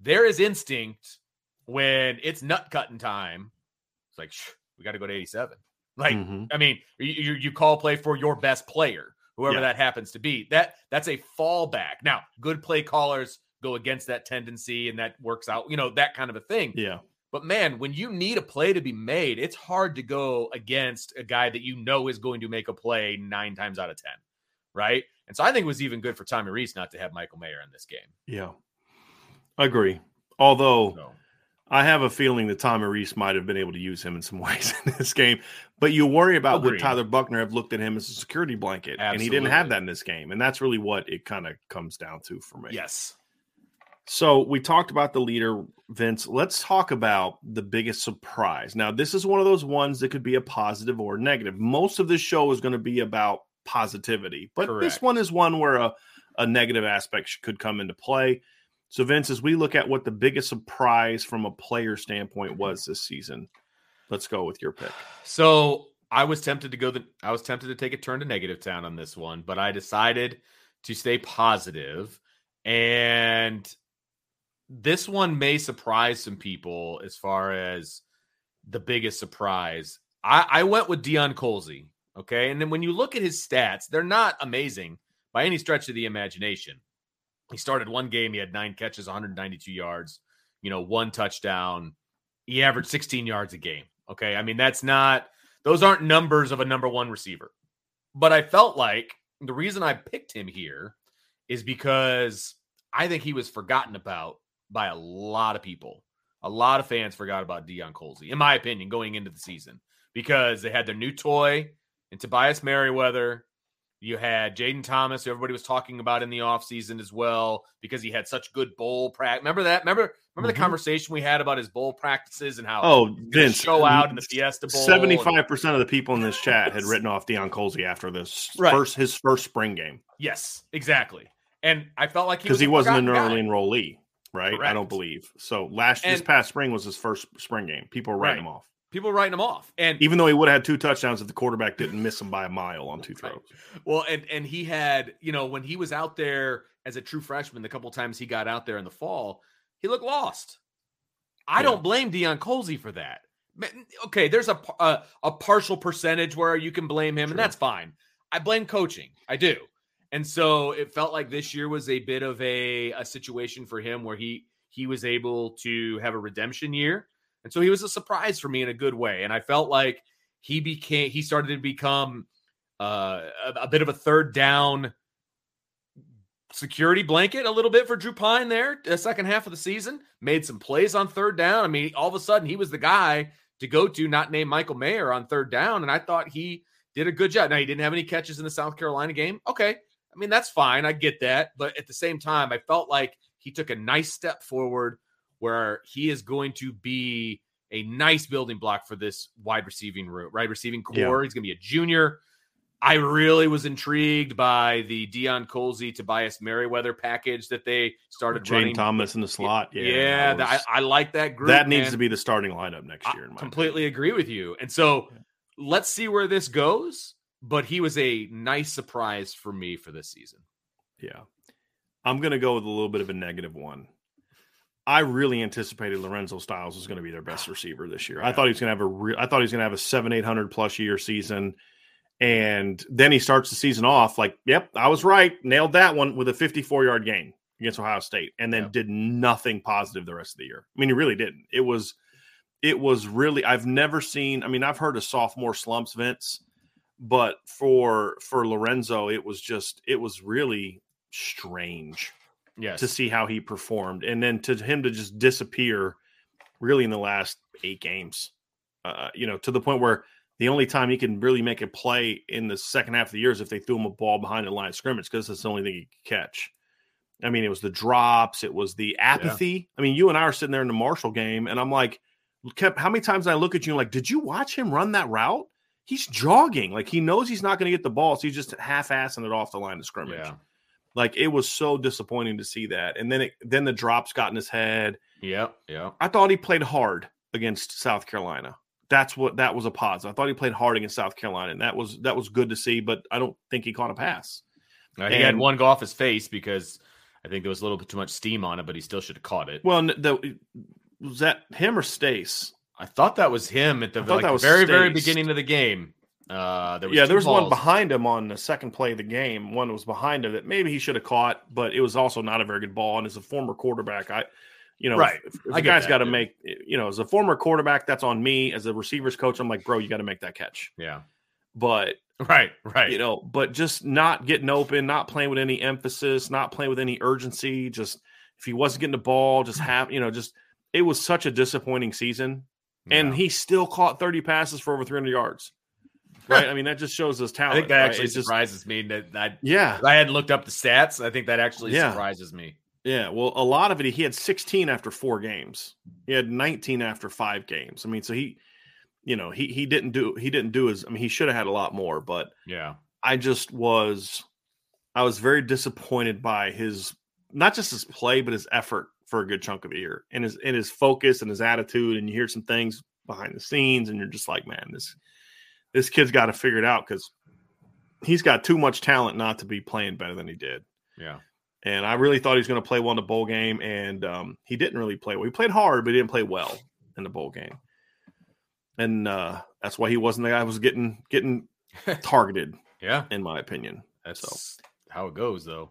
Speaker 2: There is instinct when it's nut cutting time. It's like "Shh, we got to go to eighty seven. Like
Speaker 1: Mhm.
Speaker 2: I mean, you, you you call play for your best player, whoever
Speaker 1: Yeah.
Speaker 2: that happens to be. That that's a fallback. Now, good play callers go against that tendency, and that works out. You know that kind of a thing.
Speaker 1: yeah,
Speaker 2: But man, when you need a play to be made, it's hard to go against a guy that you know is going to make a play nine times out of ten, right? And so I think it was even good for Tommy Rees not to have Michael Mayer in this game.
Speaker 1: yeah, agree. Although
Speaker 2: So,
Speaker 1: I have a feeling that Tommy Rees might have been able to use him in some [LAUGHS] ways in this game, but you worry about would Tyler Buchner have looked at him as a security blanket, and he didn't have that in this game, and that's really what it kind of comes down to for me.
Speaker 2: yes,
Speaker 1: So we talked about the leader, Vince. Let's talk about the biggest surprise. Now, this is one of those ones that could be a positive or negative. Most of this show is going to be about positivity, but this one is one where a, a negative aspect could come into play. So, Vince, as we look at what the biggest surprise from a player standpoint mm-hmm. was this season, let's go with your pick.
Speaker 2: So I was tempted to go the I was tempted to take a turn to negative town on this one, but I decided to stay. And this one may surprise some people as far as the biggest surprise. I, I went with Deion Colzie. Okay. And then when you look at his stats, they're not amazing by any stretch of the imagination. He started one game, he had nine catches, 192 yards, you know, one touchdown. He averaged 16 yards a game. Okay. I mean, that's not, those aren't numbers of a number one receiver. But I felt like the reason I picked him here is because I think he was forgotten about by a lot of people. A lot of fans forgot about Deion Colzie, in my opinion, going into the season because they had their new toy and Tobias Merriweather. You had Jayden Thomas, who everybody was talking about in the offseason as well, because he had such good bowl practice. Remember that? Remember, remember
Speaker 1: Mhm.
Speaker 2: the conversation we had about his bowl practices and how
Speaker 1: Oh,
Speaker 2: he
Speaker 1: Vince,
Speaker 2: show out in the Fiesta Bowl.
Speaker 1: Seventy-five percent of the people in this chat had written off Deion Colzie after this
Speaker 2: Right.
Speaker 1: first his first spring game
Speaker 2: Yes, exactly. And I felt like he
Speaker 1: because
Speaker 2: was
Speaker 1: he
Speaker 2: a
Speaker 1: wasn't an early
Speaker 2: guy.
Speaker 1: enrollee, right? I don't believe so. Last this past spring was his first spring game. People were writing
Speaker 2: Right.
Speaker 1: him off,
Speaker 2: People were writing him off, and
Speaker 1: even though he would have had two touchdowns if the quarterback didn't miss him by a mile on two
Speaker 2: Right.
Speaker 1: throws.
Speaker 2: Well, and and he had, you know, when he was out there as a true freshman, the couple times he got out there in the fall, he looked lost. I
Speaker 1: Yeah.
Speaker 2: don't blame Deion Colzie for that. Okay, there's a a partial percentage where you can blame him,
Speaker 1: Sure.
Speaker 2: and that's fine. I blame coaching. I do. And so it felt like this year was a bit of a, a situation for him where he he was able to have a redemption year. And so he was a surprise for me in a good way. And I felt like he became he started to become uh, a, a bit of a third down security blanket a little bit for Drew Pyne there the second half of the season. Made some plays on third down. I mean, all of a sudden he was the guy to go to, not named Michael Mayer on third down. And I thought he did a good job. Now he didn't have any catches in the South Carolina game. Okay. I mean, that's fine. I get that. But at the same time, I felt like he took a nice step forward where he is going to be a nice building block for this wide receiving route, right? Receiving core.
Speaker 1: Yeah.
Speaker 2: He's going to be a junior. I really was intrigued by the Deion Colzie Tobias Merriweather package that they started
Speaker 1: Jane
Speaker 2: running.
Speaker 1: Thomas in the slot, yeah,
Speaker 2: yeah,
Speaker 1: was-
Speaker 2: I, I like that group.
Speaker 1: that needs
Speaker 2: man.
Speaker 1: to be the starting lineup next
Speaker 2: I
Speaker 1: year. In my
Speaker 2: completely agree with you. And so let's see where this goes. But he was a nice surprise for me for this season.
Speaker 1: yeah. I'm going to go with a little bit of a negative one. I really anticipated Lorenzo Styles was going to be their best [SIGHS] receiver this year. I thought he was going to have a real. I thought he was going to have a seven, eight hundred plus year season, and then he starts the season off like, "Yep, I was right, nailed that one with a 54 yard game against Ohio State," and then
Speaker 2: Yep.
Speaker 1: did nothing positive the rest of the year. I mean, he really didn't. It was, it was really. I've never seen. I mean, I've heard of sophomore slumps, Vince, but for for Lorenzo, it was just. It was really strange
Speaker 2: Yes.
Speaker 1: to see how he performed, and then to him to just disappear, really in the last eight games. Uh, you know, to the point where the only time he can really make a play in the second half of the year is if they threw him a ball behind the line of scrimmage because that's the only thing he could catch. I mean, it was the drops, it was the apathy. I mean, you and I are sitting there in the Marshall game, and I'm like, kept how many times I look at you and like, did you watch him run that route? He's jogging. Like he knows he's not going to get the ball, so he's just half-assing it off the line of scrimmage.
Speaker 2: Yeah.
Speaker 1: Like it was so disappointing to see that. And then it then the drops got in his head.
Speaker 2: Yep. Yep.
Speaker 1: I thought he played hard against South Carolina. That's what that was a positive. I thought he played hard against South Carolina, and that was that was good to see. But I don't think he caught a pass.
Speaker 2: Uh, he had one go off his face because I think there was a little bit too much steam on it, but he still should have caught it.
Speaker 1: Well, the, was that him or Staes?
Speaker 2: I thought that was him at the like, very, very beginning of the game. Uh, there was
Speaker 1: yeah, there was one behind him on the second play of the game. One was behind him that maybe he should have caught, but it was also not a very good ball. And as a former quarterback, I, you know,
Speaker 2: Right.
Speaker 1: if, if
Speaker 2: I
Speaker 1: guy's got to make, you know, as a former quarterback, that's on me. As a receivers coach, I'm like, bro, you got to make that catch.
Speaker 2: Yeah.
Speaker 1: But [LAUGHS]
Speaker 2: Right. Right.
Speaker 1: you know, but just not getting open, not playing with any emphasis, not playing with any urgency. Just if he wasn't getting the ball, just [SIGHS] have you know, just it was such a disappointing season. And he still caught 30 passes for over 300 yards. [LAUGHS] Right? I mean, that just shows his talent.
Speaker 2: I think that
Speaker 1: right?
Speaker 2: actually
Speaker 1: It's just,
Speaker 2: surprises me. That I,
Speaker 1: yeah,
Speaker 2: I hadn't looked up the stats. I think that actually
Speaker 1: Yeah.
Speaker 2: surprises me.
Speaker 1: yeah. Well, a lot of it, he had 16 after four games. He had 19 after five games. I mean, so he, you know, he he didn't do he didn't do his. I mean, he should have had a lot more, but
Speaker 2: Yeah.
Speaker 1: I just was I was very disappointed by his not just his play, but his effort for a good chunk of the year and his and his focus and his attitude. And you hear some things behind the scenes, and you're just like, man, this this kid's got to figure it out because he's got too much talent not to be playing better than he did.
Speaker 2: Yeah.
Speaker 1: And I really thought he was going to play well in the bowl game, and um, he didn't really play well. He played hard, but he didn't play well in the bowl game. And uh, that's why he wasn't the guy who was getting getting [LAUGHS] targeted,
Speaker 2: Yeah.
Speaker 1: in my opinion.
Speaker 2: That's how it goes, though.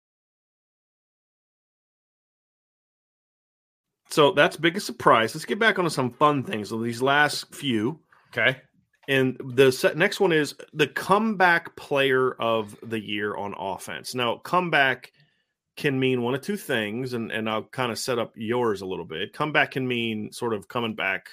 Speaker 1: So that's biggest surprise. Let's get back onto some fun things. So these last few,
Speaker 2: Okay.
Speaker 1: and the se- next one is the comeback player of the year on offense. Now, comeback can mean one of two things, and and I'll kind of set up yours a little bit. Comeback can mean sort of coming back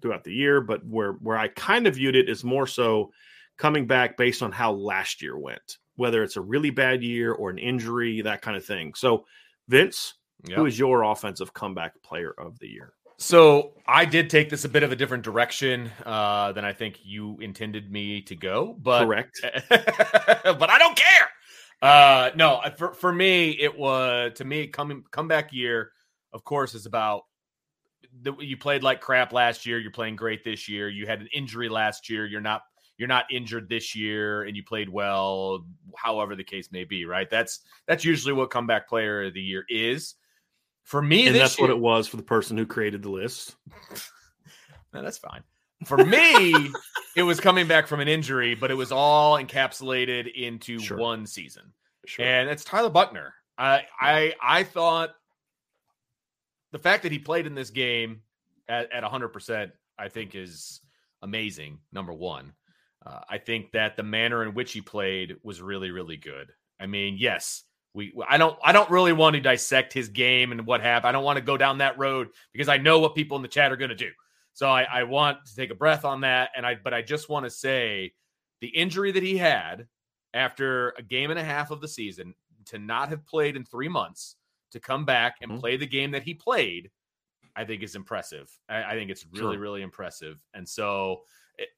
Speaker 1: throughout the year, but where where I kind of viewed it is more so coming back based on how last year went, whether it's a really bad year or an injury, that kind of thing. So, Vince,
Speaker 2: Yeah.
Speaker 1: who is your offensive comeback player of the year?
Speaker 2: So I did take this a bit of a different direction uh, than I think you intended me to go, but
Speaker 1: Correct. [LAUGHS]
Speaker 2: but I don't care. Uh, no, for for me, it was to me coming comeback year. Of course, is about the, you played like crap last year. You're playing great this year. You had an injury last year. You're not you're not injured this year, and you played well. However, the case may be, right? That's that's usually what comeback player of the year is. For me,
Speaker 1: and that's
Speaker 2: year,
Speaker 1: what it was for the person who created the list. [LAUGHS]
Speaker 2: no, that's fine. For me, it was coming back from an injury, but it was all encapsulated into
Speaker 1: Sure.
Speaker 2: one season.
Speaker 1: Sure.
Speaker 2: And it's Tyler Buchner. I I I thought the fact that he played in this game at, at 100%, I think is amazing. Number one. Uh, I think that the manner in which he played was really, really good. I mean, yes, we I don't I don't really want to dissect his game and what happened. I don't want to go down that road because I know what people in the chat are going to do. So I, I want to take a breath on that. And I but I just want to say the injury that he had after a game and a half of the season to not have played in three months to come back and
Speaker 1: Mhm.
Speaker 2: play the game that he played, I think is impressive. I, I think it's really,
Speaker 1: Sure.
Speaker 2: really impressive. And so it,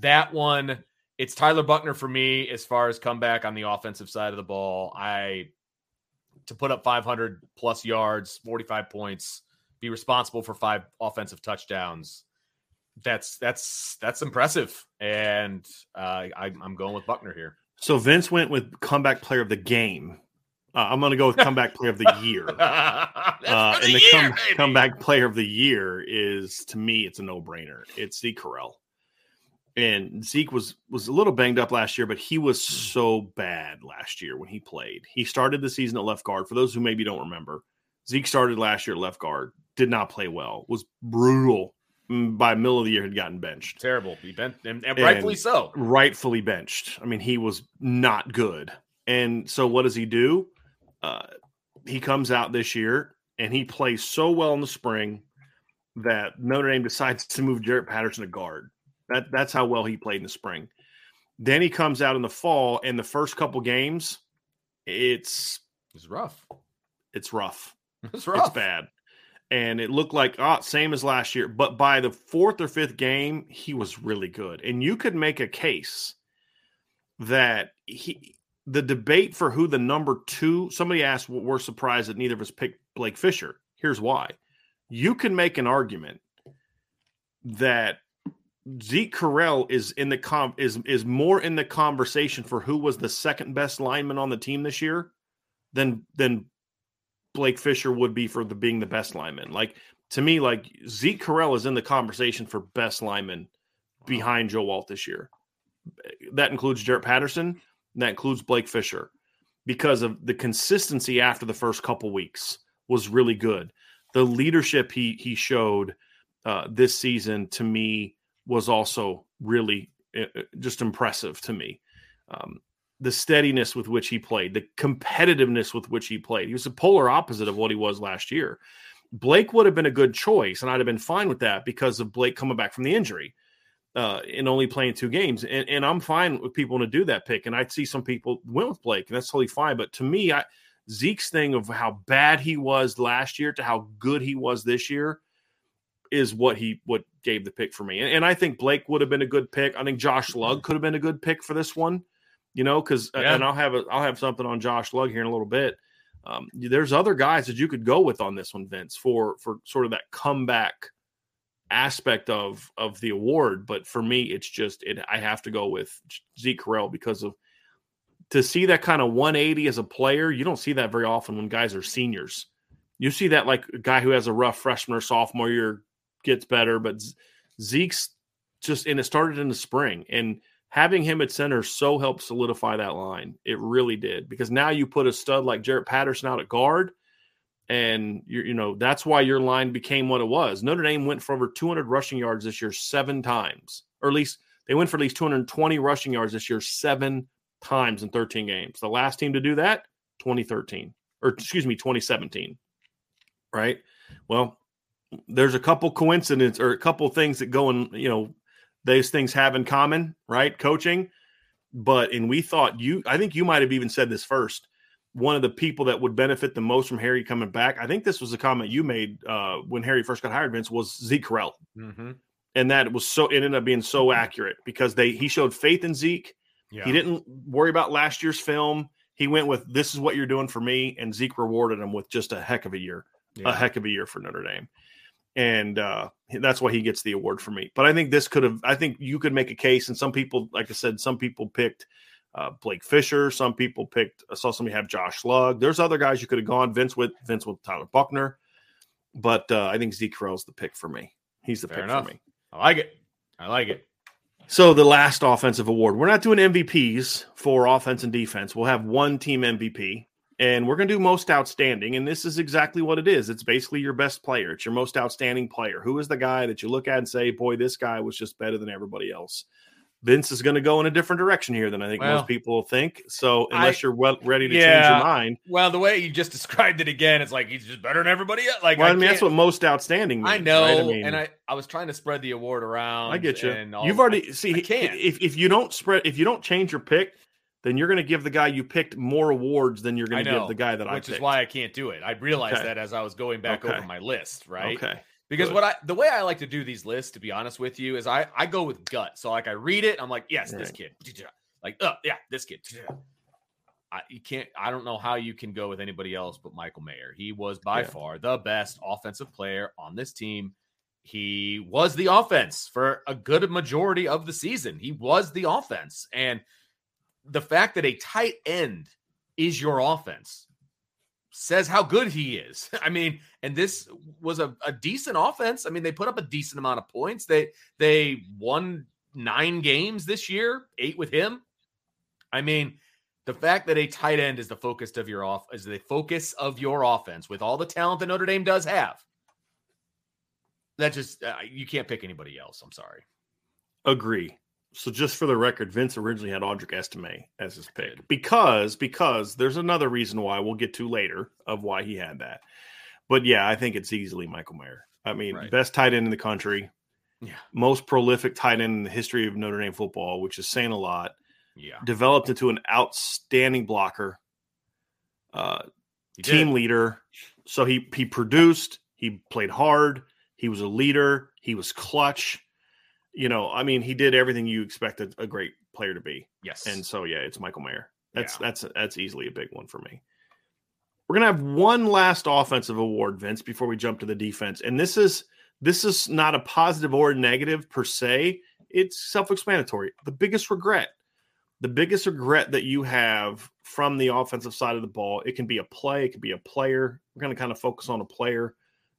Speaker 2: that one, it's Tyler Buchner for me as far as comeback on the offensive side of the ball. I to put up 500 plus yards, 45 points, be responsible for five offensive touchdowns. That's that's that's impressive, and uh, I, I'm going with Buchner here.
Speaker 1: So Vince went with comeback player of the game. Uh, I'm going to go with comeback player of the year. [LAUGHS] Uh, and the
Speaker 2: year,
Speaker 1: come,
Speaker 2: baby.
Speaker 1: comeback player of the year is to me, it's a no brainer. It's the Correll. And Zeke was was a little banged up last year, but he was so bad last year when he played. He started the season at left guard. For those who maybe don't remember, Zeke started last year at left guard, did not play well, was brutal. Mm, By middle of the year, had gotten benched
Speaker 2: terrible. He bent, and, and rightfully
Speaker 1: And-
Speaker 2: so.
Speaker 1: rightfully benched. I mean, he was not good. And so, what does he do? Uh, he comes out this year and he plays so well in the spring that Notre Dame decides to move Jarrett Patterson to guard. That that's how well he played in the spring. Then he comes out in the fall, and the first couple games, it's
Speaker 2: It's rough.
Speaker 1: it's rough. [LAUGHS]
Speaker 2: It's rough.
Speaker 1: It's bad. And it looked like ah, same as last year. But by the fourth or fifth game, he was really good. And you could make a case that he the debate for who the number two, somebody asked, well, we're surprised that neither of us picked Blake Fisher. Here's why. You can make an argument that Zeke Correll is in the com is is more in the conversation for who was the second best lineman on the team this year than than Blake Fisher would be for the being the best lineman. Like to me, like Zeke Correll is in the conversation for best lineman behind Joe Alt this year. That includes Jarrett Patterson. and That includes Blake Fisher because of the consistency after the first couple weeks was really good. The leadership he he showed uh, this season to me was also really uh, uh, just impressive to me. Um, the steadiness with which he played, the competitiveness with which he played. He was the polar opposite of what he was last year. Blake would have been a good choice, and I'd have been fine with that because of Blake coming back from the injury uh, and only playing two games. And, and I'm fine with people to do that pick. And I'd see some people went with Blake, and that's totally fine. But to me, I, Zeke's thing of how bad he was last year to how good he was this year is what he what gave the pick for me. And, and I think Blake would have been a good pick. I think Josh Lugg could have been a good pick for this one. You know, because
Speaker 2: Yeah.
Speaker 1: and I'll have a I'll have something on Josh Lugg here in a little bit. Um, there's other guys that you could go with on this one, Vince, for for sort of that comeback aspect of of the award. But for me, it's just it. I have to go with Zeke Correll because of to see that kind of 180 as a player. You don't see that very often when guys are seniors. You see that like a guy who has a rough freshman or sophomore year gets better, but Zeke's just and it started in the spring and having him at center so helped solidify that line. It really did because now you put a stud like Jarrett Patterson out at guard, and you you know that's why your line became what it was. Notre Dame went for over 200 rushing yards this year seven times, or at least they went for at least 220 rushing yards this year seven times in 13 games. The last team to do that, 2013, or excuse me, 2017. Right. Well, there's a couple coincidence or a couple things that go in, you know, those things have in common, right? Coaching. But and we thought you I think you might have even said this first. One of the people that would benefit the most from Harry coming back, I think this was a comment you made uh, when Harry first got hired, Vince, was Zeke Correll.
Speaker 2: Mm-hmm.
Speaker 1: And that was so it ended up being so accurate because they he showed faith in Zeke.
Speaker 2: Yeah.
Speaker 1: He didn't worry about last year's film. He went with this is what you're doing for me, and Zeke rewarded him with just a heck of a year
Speaker 2: Yeah.
Speaker 1: a heck of a year for Notre Dame. And uh, that's why he gets the award for me. But I think this could have, I think you could make a case. And some people, like I said, some people picked uh, Blake Fisher. Some people picked, I saw somebody have Josh Lugg. There's other guys you could have gone. Vince with Vince with Tyler Buchner. But uh, I think Zeke Correll's the pick for me. He's the
Speaker 2: Fair
Speaker 1: pick
Speaker 2: enough.
Speaker 1: for me.
Speaker 2: I like it. I like it.
Speaker 1: So the last offensive award, we're not doing MVPs for offense and defense. We'll have one team MVP, and we're going to do most outstanding. And this is exactly what it is. It's basically your best player. It's your most outstanding player. Who is the guy that you look at and say, "Boy, this guy was just better than everybody else." Vince is going to go in a different direction here than I think
Speaker 2: Well,
Speaker 1: most people think. So unless
Speaker 2: I-
Speaker 1: you're well, ready to change your mind,
Speaker 2: Well, the way you just [LAUGHS] described it again, it's like he's just better than everybody else. Like
Speaker 1: well, I,
Speaker 2: I,
Speaker 1: mean that's what most outstanding. Means,
Speaker 2: I know,
Speaker 1: right? I mean,
Speaker 2: and I I was trying to spread the award around.
Speaker 1: I get you.
Speaker 2: And all,
Speaker 1: You've already see
Speaker 2: I can't.
Speaker 1: if if you don't spread if you don't change your pick, then you're going to give the guy you picked more awards than you're going to give the guy that I picked.
Speaker 2: which is why I can't do it. I realized
Speaker 1: Okay.
Speaker 2: that as I was going back
Speaker 1: Okay.
Speaker 2: over my list, right?
Speaker 1: Okay.
Speaker 2: Because
Speaker 1: Good.
Speaker 2: what I the way I like to do these lists, to be honest with you, is I I go with gut. So like I read it, I'm like, yes, this kid. [LAUGHS] Like, oh yeah, this kid. [LAUGHS] I, you can't. I don't know how you can go with anybody else but Michael Mayer. He was by
Speaker 1: Yeah.
Speaker 2: far the best offensive player on this team. He was the offense for a good majority of the season. He was the offense. And the fact that a tight end is your offense says how good he is. [LAUGHS] I mean, and this was a, a decent offense. I mean, they put up a decent amount of points. They they won nine games this year, eight with him. I mean, the fact that a tight end is the focus of your off is the focus of your offense with all the talent that Notre Dame does have. That just uh, you can't pick anybody else. I'm sorry.
Speaker 1: Agree. So just for the record, Vince originally had Audric Estime as his pick because because there's another reason why we'll get to later of why he had that. But yeah, I think it's easily Michael Mayer. I mean, right. best tight end in the country.
Speaker 2: Yeah.
Speaker 1: Most prolific tight end in the history of Notre Dame football, which is saying a lot.
Speaker 2: Yeah.
Speaker 1: Developed into an outstanding blocker, uh, team leader. So he he produced, he played hard, he was a leader, he was clutch you know, I mean, he did everything you expected a great player to be.
Speaker 2: Yes.
Speaker 1: And so yeah, it's Michael Mayer. That's yeah. that's that's easily a big one for me. We're gonna have one last offensive award, Vince, before we jump to the defense. And this is this is not a positive or negative per se. It's self-explanatory. The biggest regret, the biggest regret that you have from the offensive side of the ball, it can be a play, it can be a player. We're gonna kind of focus on a player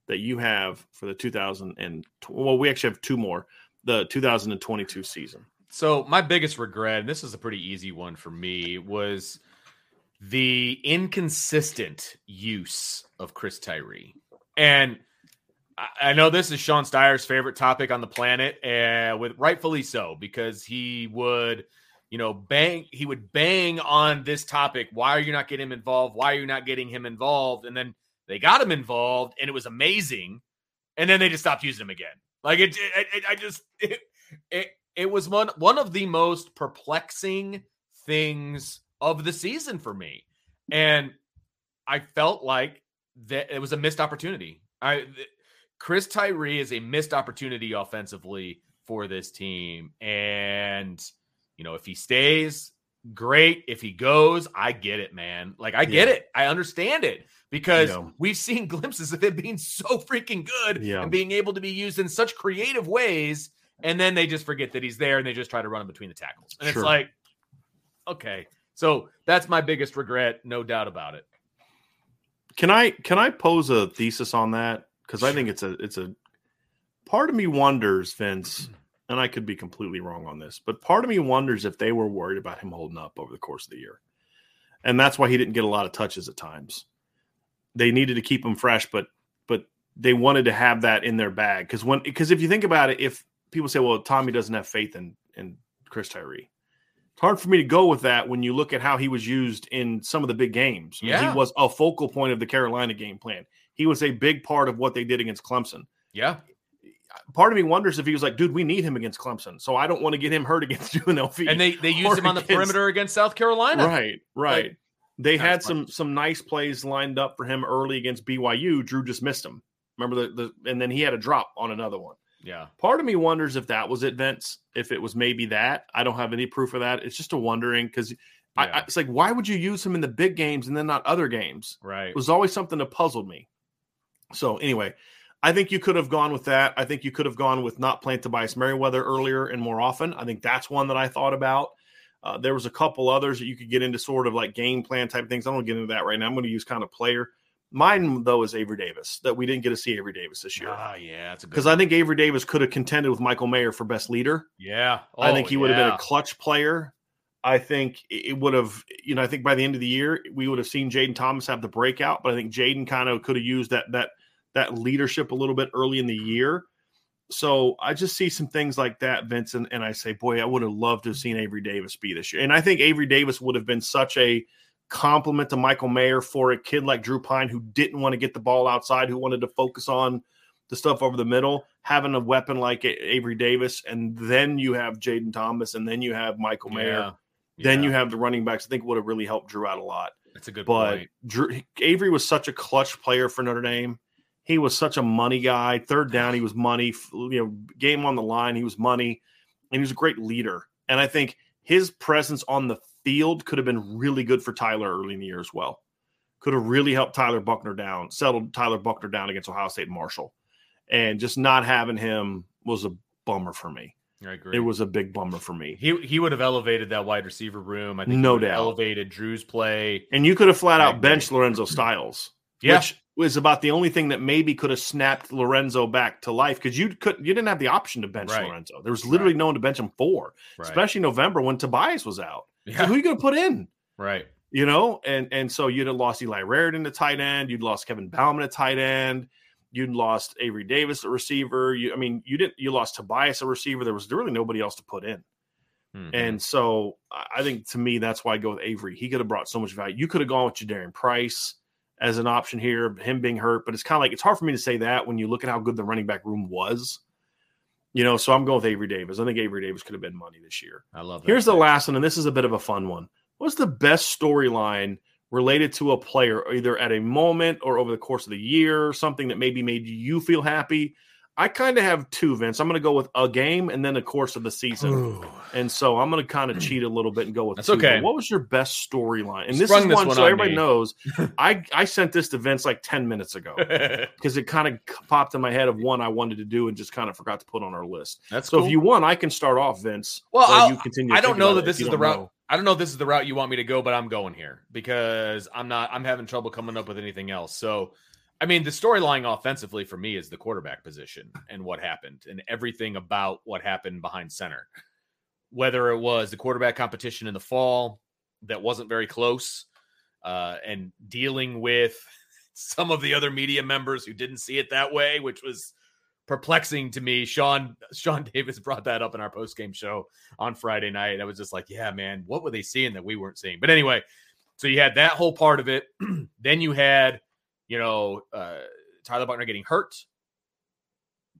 Speaker 1: that you have for the 2000 and well, we actually have two more the 2022 season?
Speaker 2: So my biggest regret, and this is a pretty easy one for me, was the inconsistent use of Chris Tyree. And I know this is Sean Steyer's favorite topic on the planet, and with rightfully so, because he would, you know, bang, he would bang on this topic. Why are you not getting him involved? Why are you not getting him involved? And then they got him involved, and it was amazing. And then they just stopped using him again. Like it, it, it I just [LAUGHS] it, it it was one one of the most perplexing things of the season for me, and I felt like that it was a missed opportunity. I Chris Tyree is a missed opportunity offensively for this team, and you know if he stays, great. If he goes, I get it, man. Like I get yeah. it. I understand it because yeah. we've seen [LAUGHS] glimpses of it being so freaking good yeah. and being able to be used in such creative ways. And then they just forget that he's there and they just try to run him between the tackles. And sure. it's like, okay. So that's my biggest regret, no doubt about it.
Speaker 1: Can I can I pose a thesis on that? Because I think it's a it's a part of me wonders, Vince, [CLEARS THROAT] and I could be completely wrong on this, but part of me wonders if they were worried about him holding up over the course of the year. And that's why he didn't get a lot of touches at times they needed to keep him fresh, but but they wanted to have that in their bag because when because if you think about it, if people say, well, Tommy doesn't have faith in in Chris Tyree, it's hard for me to go with that when you look at how he was used in some of the big games.
Speaker 2: Yeah.
Speaker 1: he was a focal point of the Carolina game plan. He was a big part of what they did against Clemson.
Speaker 2: Yeah.
Speaker 1: Part of me wonders if he was like, dude, we need him against Clemson, so I don't want to get him hurt against [LAUGHS] UNLV.
Speaker 2: And they they [LAUGHS] used him on the perimeter against South Carolina.
Speaker 1: Right, right. Like, they had some some nice plays lined up for him early against BYU. Drew just missed him. Remember the, the and then he had a drop on another one.
Speaker 2: Yeah.
Speaker 1: Part of me wonders if that was it, Vince. If it was maybe that. I don't have any proof of that. It's just a wondering because yeah. it's like why would you use him in the big games and then not other games?
Speaker 2: Right.
Speaker 1: It was always something that puzzled me. So anyway, I think you could have gone with that. I think you could have gone with not playing Tobias Merriweather earlier and more often. I think that's one that I thought about. Uh, there was a couple others that you could get into sort of like game plan type things. I don't get into that right now. I'm going to use kind of player. Mine though is Avery Davis that we didn't get to see Avery Davis this year.
Speaker 2: Ah, yeah,
Speaker 1: because I think Avery Davis could have contended with Michael Mayer for best leader.
Speaker 2: Yeah,
Speaker 1: oh, I think he would yeah. have been a clutch player. I think it would have, you know, I think by the end of the year we would have seen Jayden Thomas have the breakout, but I think Jayden kind of could have used that that that leadership a little bit early in the year so I just see some things like that, Vincent, and I say, boy, I would have loved to have seen Avery Davis be this year. And I think Avery Davis would have been such a compliment to Michael Mayer for a kid like Drew Pyne who didn't want to get the ball outside, who wanted to focus on the stuff over the middle, having a weapon like Avery Davis, and then you have Jayden Thomas, and then you have Michael Mayer. Yeah. Then yeah. you have the running backs. I think would have really helped Drew out a lot.
Speaker 2: That's a good
Speaker 1: but
Speaker 2: point.
Speaker 1: Drew, Avery was such a clutch player for Notre Dame he was such a money guy. Third down, he was money. You know, game on the line, he was money, and he was a great leader. And I think his presence on the field could have been really good for Tyler early in the year as well. Could have really helped Tyler Buchner down, settled Tyler Buchner down against Ohio State Marshall. and just not having him was a bummer for me.
Speaker 2: I agree.
Speaker 1: It was a big bummer for me.
Speaker 2: he he would have elevated that wide receiver room. I think he
Speaker 1: No doubt.
Speaker 2: elevated Drew's play.
Speaker 1: And you could have flat
Speaker 2: I
Speaker 1: out
Speaker 2: agree.
Speaker 1: benched Lorenzo Styles,
Speaker 2: Yeah.
Speaker 1: which was about the only thing that maybe could have snapped Lorenzo back to life because you could you didn't have the option to bench
Speaker 2: Right.
Speaker 1: Lorenzo. There was literally
Speaker 2: Right.
Speaker 1: no one to bench him for,
Speaker 2: Right.
Speaker 1: especially November when Tobias was out. So who are you going to put in?
Speaker 2: Right.
Speaker 1: You know, and and so you'd have lost Eli Raridon to tight end. You'd lost Kevin Bauman at tight end. You'd lost Avery Davis at receiver. You, I mean, you didn't. You lost Tobias a receiver. There was really nobody else to put in.
Speaker 2: Mhm.
Speaker 1: And so I I think to me, that's why I go with Avery. He could have brought so much value. You could have gone with Jadarian Price as an option here, him being hurt, but it's kind of like it's hard for me to say that when you look at how good the running back room was. You know, so I'm going with Avery Davis. I think Avery Davis could have been money this year.
Speaker 2: I love that.
Speaker 1: Here's the last one, and this is a bit of a fun one. What's the best storyline related to a player, either at a moment or over the course of the year, something that maybe made you feel happy? I kind of have two, Vince. I'm going to go with a game and then the course of the season. And so I'm going to kind of hmm. cheat a little bit and go with
Speaker 2: That's
Speaker 1: two.
Speaker 2: okay.
Speaker 1: But What was your best storyline? And this
Speaker 2: Sprung
Speaker 1: is
Speaker 2: this
Speaker 1: one,
Speaker 2: one
Speaker 1: so
Speaker 2: on
Speaker 1: everybody
Speaker 2: me.
Speaker 1: knows. [LAUGHS] I I sent this to Vince like 10 minutes ago [LAUGHS] because it kind of popped in my head of one I wanted to do and just kind of forgot to put on our list.
Speaker 2: That's
Speaker 1: So
Speaker 2: cool.
Speaker 1: if you want, I can start off, Vince.
Speaker 2: Well,
Speaker 1: while
Speaker 2: I'll-
Speaker 1: you continue.
Speaker 2: I don't know that this is the route.
Speaker 1: know.
Speaker 2: I don't know if this is the route you want me to go, but I'm going here because I'm not. I'm having trouble coming up with anything else. So, I mean, the storyline offensively for me is the quarterback position and what happened and everything about what happened behind center. Whether it was the quarterback competition in the fall that wasn't very close, uh, and dealing with [LAUGHS] some of the other media members who didn't see it that way, which was perplexing to me. Sean [LAUGHS] Sean Davis brought that up in our post game show on Friday night. I was just like, yeah, man, what were they seeing that we weren't seeing? But anyway, so you had that whole part of it. [CLEARS THROAT] then you had, you know, uh, Tyler Buchner getting hurt.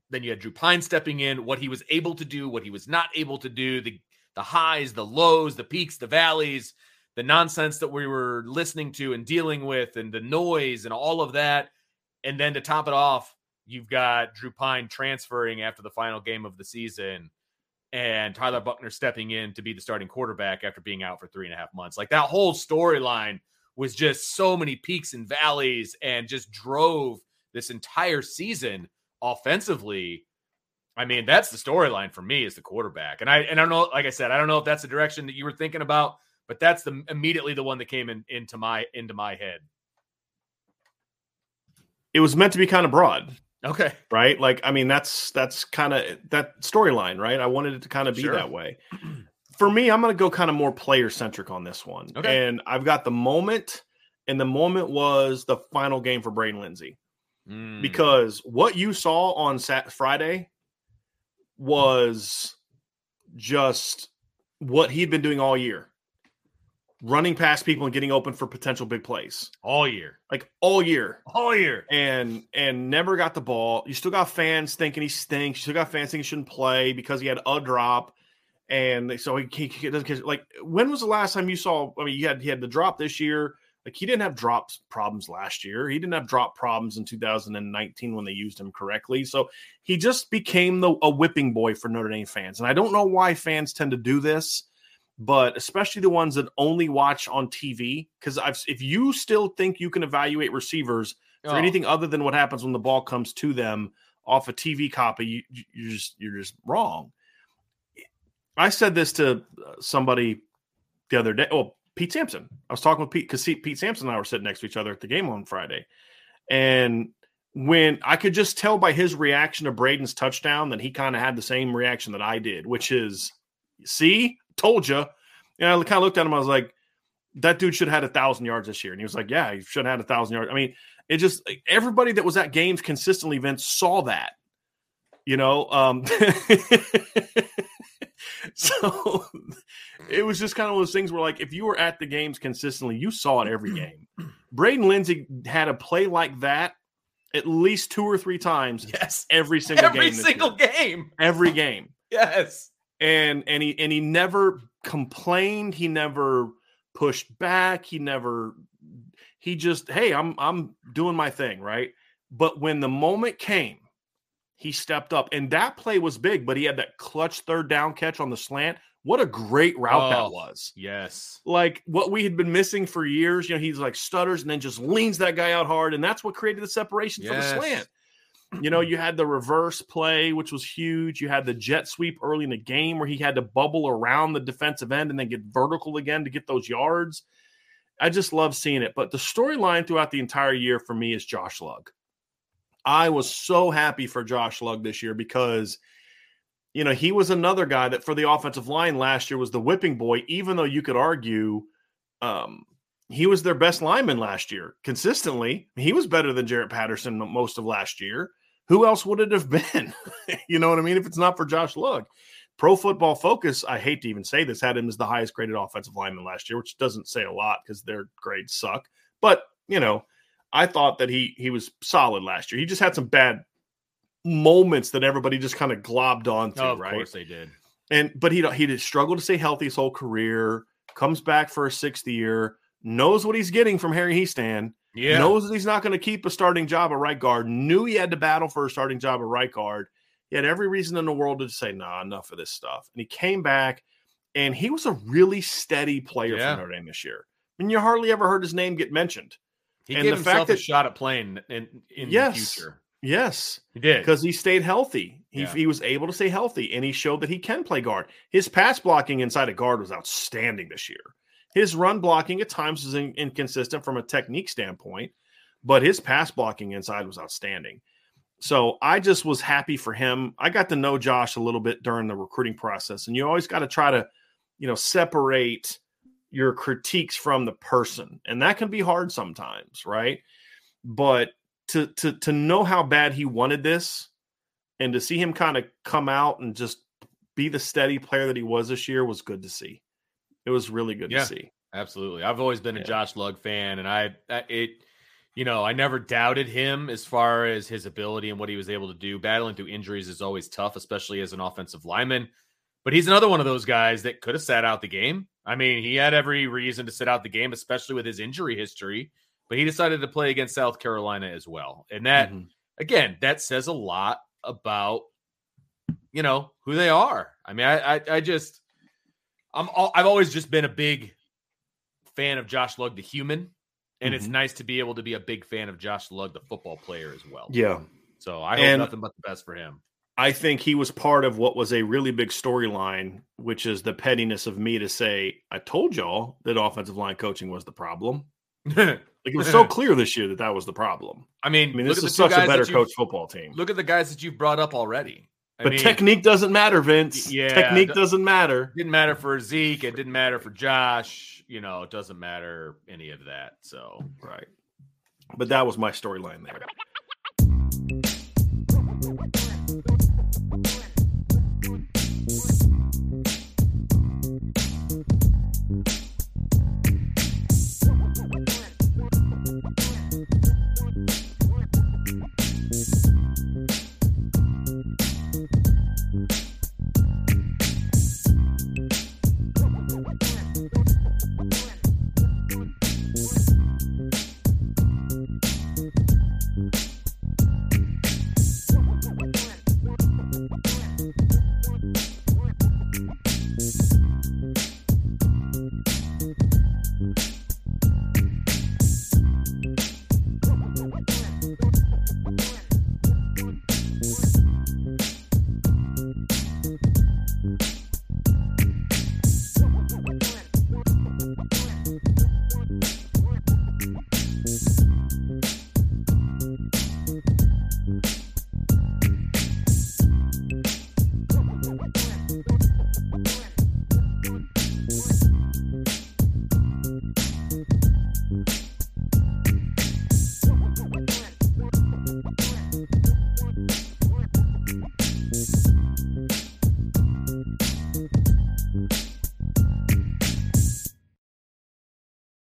Speaker 2: Then you had Drew Pyne stepping in, what he was able to do, what he was not able to do, the the highs, the lows, the peaks, the valleys, the nonsense that we were listening to and dealing with, and the noise and all of that. And then to top it off, you've got Drew Pyne transferring after the final game of the season and Tyler Buchner stepping in to be the starting quarterback after being out for three and a half months. Like that whole storyline was just so many peaks and valleys and just drove this entire season offensively. I mean, that's the storyline for me as the quarterback. And I and I don't know, like I said, I don't know if that's the direction that you were thinking about, but that's the immediately the one that came in into my into my head.
Speaker 1: It was meant to be kind of broad,
Speaker 2: Okay.
Speaker 1: right? Like, I mean, that's that's kind of that storyline, right? I wanted it to kind of be
Speaker 2: Sure.
Speaker 1: that way. [CLEARS THROAT] For me, I'm going to go kind of more player centric on this one,
Speaker 2: Okay.
Speaker 1: and I've got the moment, and the moment was the final game for Braden Lenzy.
Speaker 2: Mm.
Speaker 1: because what you saw on Sat- Friday was just what he'd been doing all year running past people and getting open for potential big plays
Speaker 2: all year.
Speaker 1: like all year
Speaker 2: All year.
Speaker 1: and and never got the ball you still got fans thinking he stinks you still got fans thinking he shouldn't play because he had a drop and so he, he, he doesn't like when was the last time you saw i mean you had he had the drop this year like he didn't have drops problems last year he didn't have drop problems in 2019 when they used him correctly so he just became the a whipping boy for notre dame fans and i don't know why fans tend to do this but especially the ones that only watch on tv because i've if you still think you can evaluate receivers for
Speaker 2: Oh.
Speaker 1: anything other than what happens when the ball comes to them off a TV copy, you- you're just you're just wrong. I said this to uh, somebody the other day. Well, Pete Sampson. I was talking with Pete because Pete Sampson and I were sitting next to each other at the game on Friday, and when I could just tell by his reaction to Braden's touchdown that he kind of had the same reaction that I did, which is, "See, told you." And I kind of looked at him. I was like, "That dude should have had a thousand yards this year," and he was like, "Yeah, he should have had a thousand yards." I mean, it just everybody that was at games consistently, Vince saw that. You know, um, [LAUGHS] [LAUGHS] so it was just kind of one of those things where, like, if you were at the games consistently, you saw it every game. [CLEARS THROAT] Braden Lenzy had a play like that at least two or three times
Speaker 2: Yes.
Speaker 1: every [LAUGHS] single
Speaker 2: Every
Speaker 1: game.
Speaker 2: single
Speaker 1: year.
Speaker 2: game.
Speaker 1: every game [LAUGHS]
Speaker 2: Yes.
Speaker 1: and and he and he never complained he never pushed back he never he just hey i'm i'm doing my thing right but when the moment came he stepped up and that play was big but he had that clutch third down catch on the slant what a great route
Speaker 2: Oh.
Speaker 1: that was
Speaker 2: Yes.
Speaker 1: like what we had been missing for years you know he's like stutters and then just leans that guy out hard and that's what created the separation for the slant You know, you had the reverse play, which was huge. You had the jet sweep early in the game where he had to bubble around the defensive end and then get vertical again to get those yards. I just love seeing it. But the storyline throughout the entire year for me is Josh Lugg. I was so happy for Josh Lugg this year because, you know, he was another guy that for the offensive line last year was the whipping boy, even though you could argue um, he was their best lineman last year consistently. He was better than Jarrett Patterson most of last year. Who else would it have [LAUGHS] been? you know what I mean? If it's not for Josh Lugg. Pro Football Focus, I hate to even say this, had him as the highest graded offensive lineman last year, which doesn't say a lot because their grades suck. But, you know, I thought that he he was solid last year. He just had some bad moments that everybody just kind of globbed onto,
Speaker 2: Oh, of
Speaker 1: right?
Speaker 2: course they did.
Speaker 1: And but he he did struggle to stay healthy his whole career. Comes back for a sixth year, knows what he's getting from Harry Hiestand.
Speaker 2: Yeah.
Speaker 1: Knows that he's not going to keep a starting job at right guard. Knew he had to battle for a starting job at right guard. He had every reason in the world to say, "Nah, enough of this stuff." And he came back, and he was a really steady player
Speaker 2: Yeah.
Speaker 1: for Notre Dame this year. I mean, you hardly ever heard his name get mentioned.
Speaker 2: He
Speaker 1: And
Speaker 2: gave
Speaker 1: the fact
Speaker 2: himself a
Speaker 1: that-
Speaker 2: shot at playing in, in
Speaker 1: Yes.
Speaker 2: the future.
Speaker 1: Yes,
Speaker 2: He did.
Speaker 1: because he stayed healthy. He,
Speaker 2: Yeah.
Speaker 1: he was able to stay healthy, and he showed that he can play guard. His pass blocking inside a guard was outstanding this year. His run blocking at times was in- inconsistent from a technique standpoint, but his pass blocking inside was outstanding. So I just was happy for him. I got to know Josh a little bit during the recruiting process, and you always got to try to, you know, separate your critiques from the person, and that can be hard sometimes, right? But to to to know how bad he wanted this, and to see him kind of come out and just be the steady player that he was this year was good to see. It was really good
Speaker 2: Yeah.
Speaker 1: to see.
Speaker 2: Absolutely. I've always been a
Speaker 1: Yeah.
Speaker 2: Josh Lugg fan, and I, I it, you know, I never doubted him as far as his ability and what he was able to do. Battling through injuries is always tough, especially as an offensive lineman. But he's another one of those guys that could have sat out the game. I mean, he had every reason to sit out the game, especially with his injury history. But he decided to play against South Carolina as well, and that
Speaker 1: Mhm.
Speaker 2: again, that says a lot about you know who they are. I mean, I I, I just I'm all, I've always just been a big fan of Josh Lugg, the human, and it's
Speaker 1: Mhm.
Speaker 2: nice to be able to be a big fan of Josh Lugg, the football player as well.
Speaker 1: Yeah.
Speaker 2: So I hope
Speaker 1: And-
Speaker 2: nothing but the best for him.
Speaker 1: I think he was part of what was a really big storyline, which is the pettiness of me to say, I told y'all that offensive line coaching was the problem. [LAUGHS] Like it was so clear this year that that was the problem.
Speaker 2: I mean,
Speaker 1: I mean, this is such a better coach football team.
Speaker 2: Look at the guys that you've brought up already. I
Speaker 1: but
Speaker 2: mean,
Speaker 1: technique doesn't matter, Vince.
Speaker 2: Yeah,
Speaker 1: technique doesn't matter.
Speaker 2: didn't matter for Zeke. It didn't matter for Josh. You know, it doesn't matter any of that. So
Speaker 1: Right. But that was my storyline there.